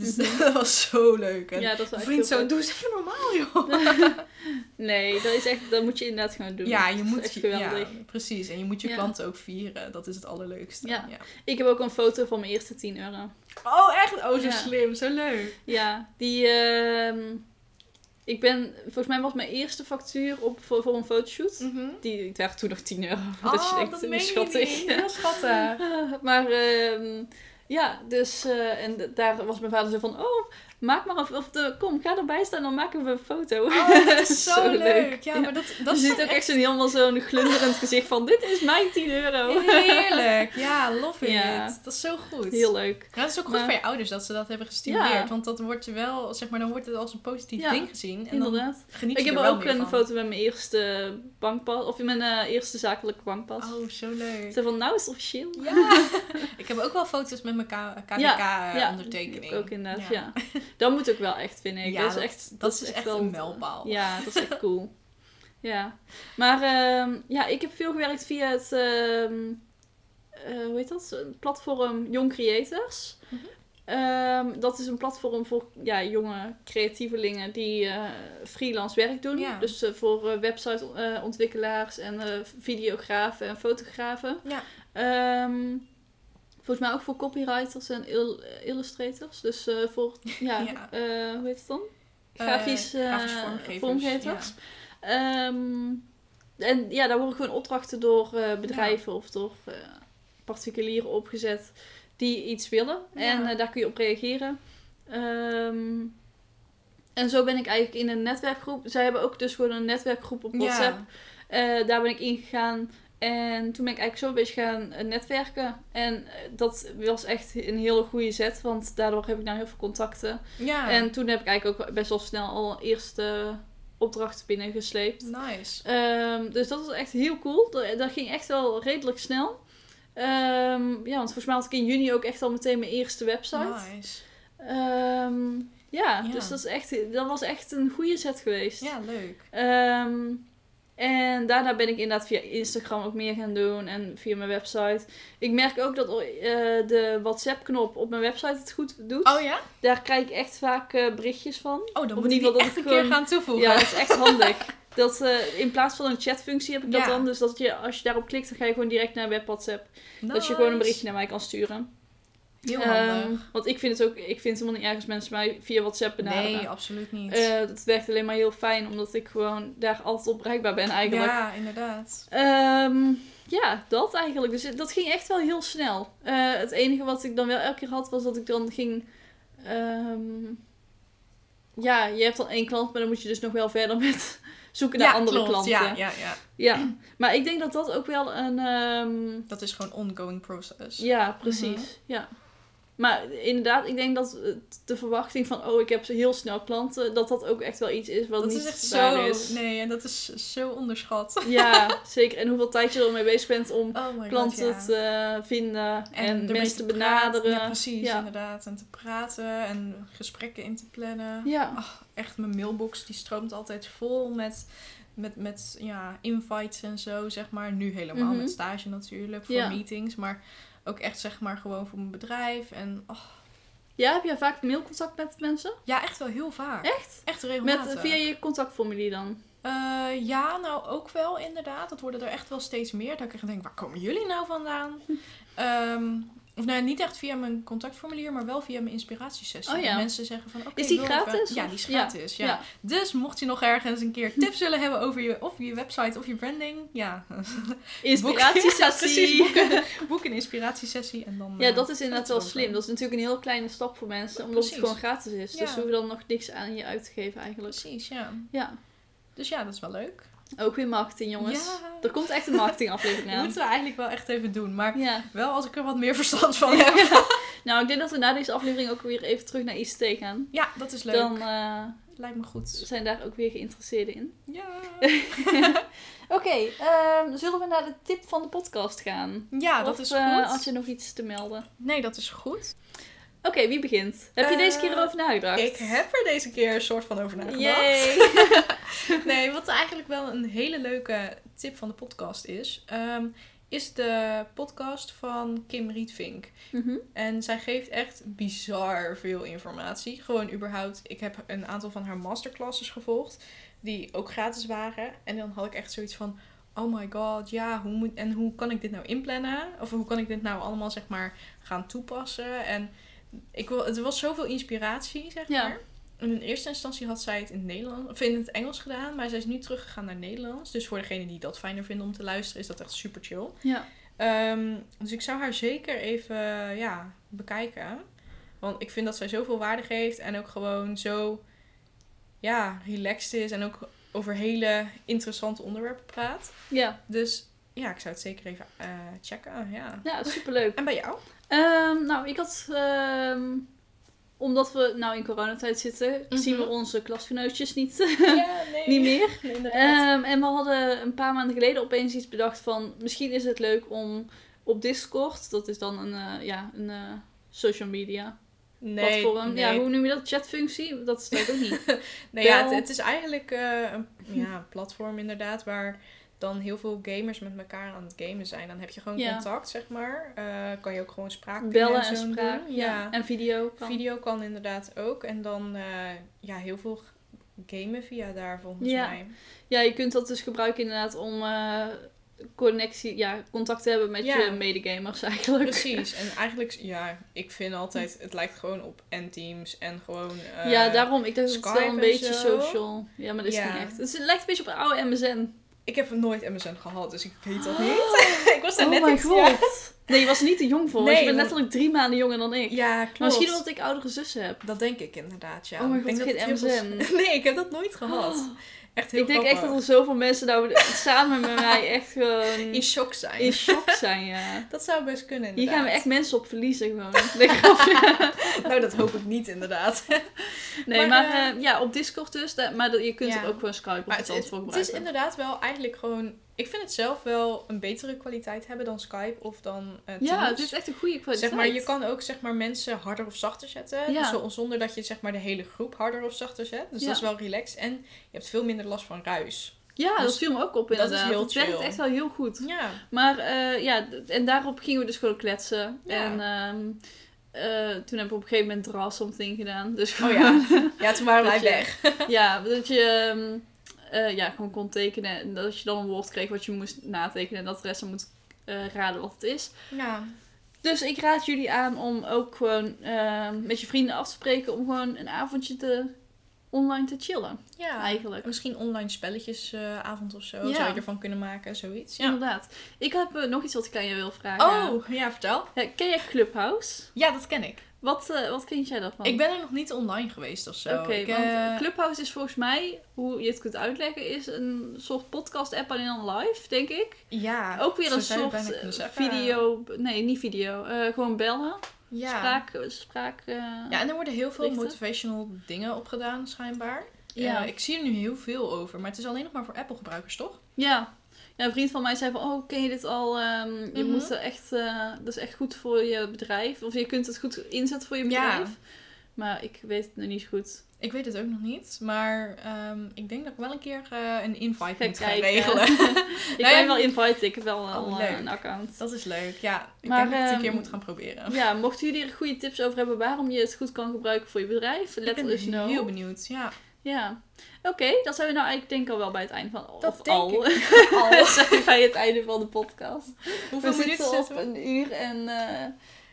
Dus Mhm. dat was zo leuk. En Ja, dat is echt vriend zo, doe eens even normaal, joh. Nee, dat is echt, dat moet je inderdaad gewoon doen. Ja, je is moet echt. Ja, precies. En je moet je Ja. klanten ook vieren. Dat is het allerleukste. Ja. ja. Ik heb ook een foto van mijn eerste 10 euro. Oh, echt? Oh, zo slim. Zo leuk. Ja, die. ehm, ik ben. Volgens mij was mijn eerste factuur op, voor, voor een fotoshoot. Die, ik dacht toen nog 10 euro. Oh, dat hoe meen je schattig. Heel schattig. maar ehm, ja, dus. eh, en daar was mijn vader zo van: Oh, maak maar of, of de, kom, ga erbij staan, dan maken we een foto. Oh, dat is zo, leuk. Ja, maar dat, dat je ziet ook echt zo'n helemaal zo'n glunderend gezicht van: Dit is mijn 10 euro. Heerlijk. Ja, love it. Ja. Dat is zo goed. Heel leuk. Ja, het is ook goed Maar- voor je ouders dat ze dat hebben gestimuleerd. Want dat wordt wel, zeg maar, dan wordt het als een positief ding gezien. En dan Inderdaad. geniet Ik je heb er wel ook een van. foto met mijn eerste bankpas, of in mijn eh, eerste zakelijke bankpas. Oh, zo leuk. Zo van, nou is het officieel. Ja. ik heb ook wel foto's met mijn Ja, KVK-ondertekening. Ik ook inderdaad, ja. Dat moet ook wel echt, vind ik. Ja, dat is echt, dat is echt wel- een mijlpaal. Ja, dat is echt cool. ja. Maar ehm, ja, ik heb veel gewerkt via het, ehm, eh, hoe heet dat? Een platform Young Creators. Mhm. Ehm, dat is een platform voor ja, jonge creatievelingen die eh, freelance werk doen. Ja. Dus eh, voor websiteontwikkelaars en videografen en fotografen. Ja. Volgens mij ook voor copywriters en il- illustrators. Dus eh, voor, ja, Ja. eh, hoe heet het dan? Eh, Grafisch, grafisch vormgevers, vormgevers. Ehm, en ja, daar worden gewoon opdrachten door bedrijven of door particulieren opgezet die iets willen. En daar kun je op reageren. Ehm, en zo ben ik eigenlijk in een netwerkgroep. Zij hebben ook dus gewoon een netwerkgroep op WhatsApp. Daar ben ik ingegaan. En toen ben ik eigenlijk zo een beetje gaan eh, netwerken. En eh, dat was echt een hele goede zet. Want daardoor heb ik nou heel veel contacten. Ja. En toen heb ik eigenlijk ook best wel snel al eerste opdrachten binnengesleept. Nice. Ehm, dus dat was echt heel cool. Dat, dat ging echt wel redelijk snel. Ehm, ja, want volgens mij had ik in juni ook echt al meteen mijn eerste website. Nice. Ehm, ja, Ja. dus dat, is echt, dat was echt een goede set geweest. Ja, leuk. En daarna ben ik inderdaad via Instagram ook meer gaan doen en via mijn website. Ik merk ook dat eh, de WhatsApp-knop op mijn website het goed doet. Oh ja? Daar krijg ik echt vaak eh, berichtjes van. Oh, dan Of moet ik die echt een keer gaan toevoegen. Ja, dat is echt handig. Dat, eh, in plaats van een chatfunctie heb ik dat Ja. dan. Dus dat je, als je daarop klikt, dan ga je gewoon direct naar web WhatsApp. Dat je gewoon een berichtje naar mij kan sturen. Heel Ehm, handig. want ik vind het ook, ik vind het helemaal niet erg als mensen mij via WhatsApp benaderen. Nee, absoluut niet. Eh, dat werkt alleen maar heel fijn, omdat ik gewoon daar altijd op bereikbaar ben eigenlijk. Ja, inderdaad. Ehm, ja, dat eigenlijk. Dus dat ging echt wel heel snel. Eh, het enige wat ik dan wel elke keer had, was dat ik dan ging... ehm, ja, je hebt dan één klant, maar dan moet je dus nog wel verder met zoeken naar ja, andere klopt. klanten. Ja, ja, ja. Ja, maar ik denk dat dat ook wel een... Dat is gewoon ongoing process. ja, precies. Mhm. Ja. Maar inderdaad, ik denk dat de verwachting van, oh, ik heb heel snel klanten, dat dat ook echt wel iets is wat Dat niet is echt zo... is. Nee, en dat is zo onderschat. Ja, zeker. En hoeveel tijd je ermee bezig bent om Oh my klanten god, ja. te vinden en, ermee mensen te benaderen. Ja, precies, Ja. inderdaad. En te praten en gesprekken in te plannen. Ja. Ach, echt, mijn mailbox die stroomt altijd vol met, met, met ja, invites en zo, zeg maar. Nu helemaal Mhm. met stage natuurlijk, voor Ja. meetings. Maar ook echt, zeg maar, gewoon voor mijn bedrijf. En ach, ja, heb jij vaak mailcontact met mensen? ja, echt wel heel vaak. Echt? Echt Met, regelmatig. via je contactformulier dan? Eh, ja, nou ook wel inderdaad. Dat worden er echt wel steeds meer. Dat ik echt denk, waar komen jullie nou vandaan? Ehm, of nou, niet echt via mijn contactformulier, maar wel via mijn inspiratiesessie. Oh ja. Mensen zeggen van, oké, Is die even- gratis, Ja, die is gratis. Ja. ja. Dus mocht je nog ergens een keer tips willen hebben over je, of je website of je branding, ja. Inspiratiesessie. Boek, een inspiratiesessie en dan... Ja, eh, dat is inderdaad wel slim. Dat is natuurlijk een heel kleine stap voor mensen, omdat het gewoon gratis is. Dus ze hoeven dan nog niks aan je uit te geven eigenlijk. Precies, ja. Ja. Dus ja, dat is wel leuk. Ook weer marketing, jongens. Ja. Er komt echt een marketingaflevering Dat aan. moeten we eigenlijk wel echt even doen. Maar Ja. wel als ik er wat meer verstand van heb. Nou, ik denk dat we na deze aflevering ook weer even terug naar ICT gaan. Ja, dat is leuk. Dan eh, Lijkt me goed. zijn daar ook weer geïnteresseerden in. Ja. Oké, ehm, zullen we naar de tip van de podcast gaan? Ja, dat is eh, goed. had je nog iets te melden? Nee, dat is goed. Oké, wie begint? Heb je deze Eh, keer erover nagedacht? Ik heb er deze keer een soort van over nagedacht. Nee, wat eigenlijk wel een hele leuke tip van de podcast is, ehm, is de podcast van Kim Rietvink. Mhm. En zij geeft echt bizar veel informatie. Gewoon überhaupt, ik heb een aantal van haar masterclasses gevolgd, die ook gratis waren. En dan had ik echt zoiets van, oh my god, ja, hoe moet, en hoe kan ik dit nou inplannen? Of hoe kan ik dit nou allemaal, zeg maar, gaan toepassen? En ik wil, het was zoveel inspiratie, zeg Ja. maar. En in eerste instantie had zij het in, Nederland, of in het Engels gedaan, maar zij is nu teruggegaan naar Nederlands. Dus voor degenen die dat fijner vinden om te luisteren, is dat echt super chill. Ja. Ehm, dus ik zou haar zeker even ja, bekijken. Want ik vind dat zij zoveel waarde geeft en ook gewoon zo ja, relaxed is en ook over hele interessante onderwerpen praat. Ja. Dus ja, ik zou het zeker even eh, checken. Ja. ja, superleuk. En bij jou? Ehm, nou, ik had... ehm, omdat we nou in coronatijd zitten, Mhm. zien we onze klasgenootjes niet, Ja, nee. niet meer. Nee. Ehm, en we hadden een paar maanden geleden opeens iets bedacht van... Misschien is het leuk om op Discord, dat is dan een, eh, ja, een eh, social media nee, platform. nee. Ja, hoe noem je dat? Chatfunctie? Dat staat ook niet. Nee, ja, het, is eigenlijk eh, een ja, een platform inderdaad waar dan heel veel gamers met elkaar aan het gamen zijn. Dan heb je gewoon Ja. contact, zeg maar. Eh, kan je ook gewoon spraak Bellen en doen. spraak. Ja. Ja. En video kan. Video kan inderdaad ook. En dan eh, ja, heel veel gamen via daar volgens Ja. mij. Ja, je kunt dat dus gebruiken inderdaad om eh, connectie, ja, contact te hebben met je medegamers eigenlijk. Precies. En eigenlijk, ja, ik vind altijd, het lijkt gewoon op N-teams en gewoon... ja, daarom. Ik dacht dat het wel een en beetje zo. social. Ja, maar dat is niet echt. Het lijkt een beetje op oude MSN. Ik heb nooit MSN gehad, dus ik weet dat niet. ik was daar Oh net my iets- god. Nee, je was niet te jong voor. Nee, je bent want- letterlijk drie maanden jonger dan ik. Ja, klopt. Maar misschien omdat ik oudere zussen heb. Dat denk ik inderdaad, ja. Oh mijn Ik denk god, dat geen Nee, ik heb dat nooit gehad. Echt heel ik denk echt dat er zoveel mensen nou samen met mij echt gewoon in shock zijn. in shock zijn, ja. Dat zou best kunnen Hier inderdaad. gaan we echt mensen op verliezen gewoon. Nou, dat hoop ik niet inderdaad. Nee, Maar, maar, eh, eh, ja, op Discord dus. maar je kunt Ja. er ook gewoon Skype iets het, het, voor het is gebruiken. inderdaad wel eigenlijk gewoon... Ik vind het zelf wel een betere kwaliteit hebben dan Skype of dan Teams. Ja, het is echt een goede kwaliteit. Zeg maar, je kan ook zeg maar, mensen harder of zachter zetten. Ja. Zo- zonder dat je zeg maar, de hele groep harder of zachter zet. Dus Ja. dat is wel relaxed. En je hebt veel minder last van ruis. Ja, dat Dus viel me ook op dat is inderdaad. heel het werkt echt wel heel goed. Ja. Maar eh, ja, en daarop gingen we dus gewoon kletsen. Ja. En ehm, eh, toen hebben we op een gegeven moment Draw Something gedaan. Dus Oh ja. Ja, toen waren wij weg. ja, dat je ehm, eh, ja, gewoon kon tekenen. En dat je dan een woord kreeg wat je moest natekenen. En dat de rest dan moet eh, raden wat het is. Ja. Dus ik raad jullie aan om ook gewoon ehm, met je vrienden af te spreken. Om gewoon een avondje te, online te chillen. ja. Eigenlijk. Misschien online spelletjesavond of zo. Ja. Zou je ervan kunnen maken, zoiets. Ja. Inderdaad. Ik heb eh, nog iets wat ik aan je wil vragen. Oh, ja, vertel. Ken jij Clubhouse? Ja, dat ken ik. Wat, eh, wat vind jij daarvan? Ik ben er nog niet online geweest of zo. Oké, want eh, Clubhouse is volgens mij, hoe je het kunt uitleggen, is een soort podcast-app alleen dan live, denk ik. Ja, Ook weer een soort eh, video, nee, niet video, gewoon bellen. Ja. Spraak, spraak ja, en er worden heel veel richten. motivational dingen opgedaan, schijnbaar. Ja. Ik zie er nu heel veel over, maar het is alleen nog maar voor Apple-gebruikers, toch? Ja. Ja, een vriend van mij zei van, oh, ken je dit al? Ehm, je Mhm. moet er echt, eh, dat is echt goed voor je bedrijf. Of je kunt het goed inzetten voor je Ja. bedrijf. Maar ik weet het nog niet zo goed. Ik weet het ook nog niet, maar ehm, ik denk dat ik wel een keer eh, een invite moet gaan kijken. regelen. ik ja, ben wel invite, ik heb wel al Oh, eh, een account. dat is leuk, ja. Ik Maar, denk dat ik het een ehm, keer moet gaan proberen. Ja, mochten jullie er goede tips over hebben waarom je het goed kan gebruiken voor je bedrijf, ik let ben us know. heel benieuwd, ja. Ja. Oké, dan zijn we nou eigenlijk denk ik al wel bij het einde van... Dat of al. Al. We zijn bij het einde van de podcast. Hoeveel we minuten zitten op we? een uur en eh,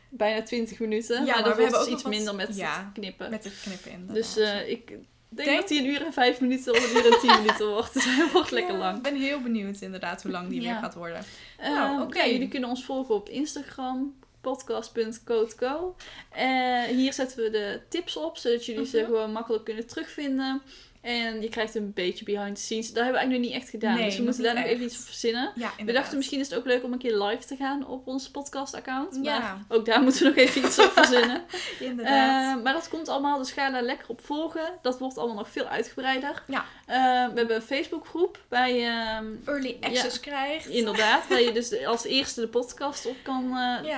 bijna 20 minuten. Ja, maar, maar dat we hebben dus ook iets wat- minder met ja, het knippen. Met het knippen in. dus eh, ik denk, Denk- dat die een uur en vijf minuten of een uur en tien minuten wordt. Dus hij wordt lekker lang. Ik ben heel benieuwd inderdaad hoe lang die Ja. weer gaat worden. Eh, Nou, oké. jullie kunnen ons volgen op Instagram, podcast.codeco. Eh hier zetten we de tips op, zodat jullie ze Mhm. gewoon makkelijk kunnen terugvinden. En je krijgt een beetje behind the scenes. Dat hebben we eigenlijk nog niet echt gedaan. Nee, dus we moeten daar nog even iets op verzinnen. Ja, We dachten misschien is het ook leuk om een keer live te gaan op ons podcast-account. Maar ook daar moeten we nog even iets op verzinnen. inderdaad. Eh, maar dat komt allemaal, dus ga daar lekker op volgen. Dat wordt allemaal nog veel uitgebreider. Ja. Eh, we hebben een Facebookgroep bij, ehm, Early access krijgt. inderdaad, waar je dus als eerste de podcast op kan eh,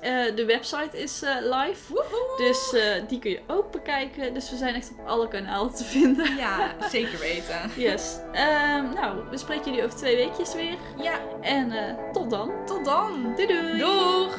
Eh, de website is eh, live, Woehoe. dus eh, die kun je ook bekijken. Dus we zijn echt op alle kanalen te vinden. Ja, zeker weten. Yes. Ehm, nou, we spreken jullie over twee weekjes weer. Ja, En tot dan. tot dan. Doei doei! Doeg!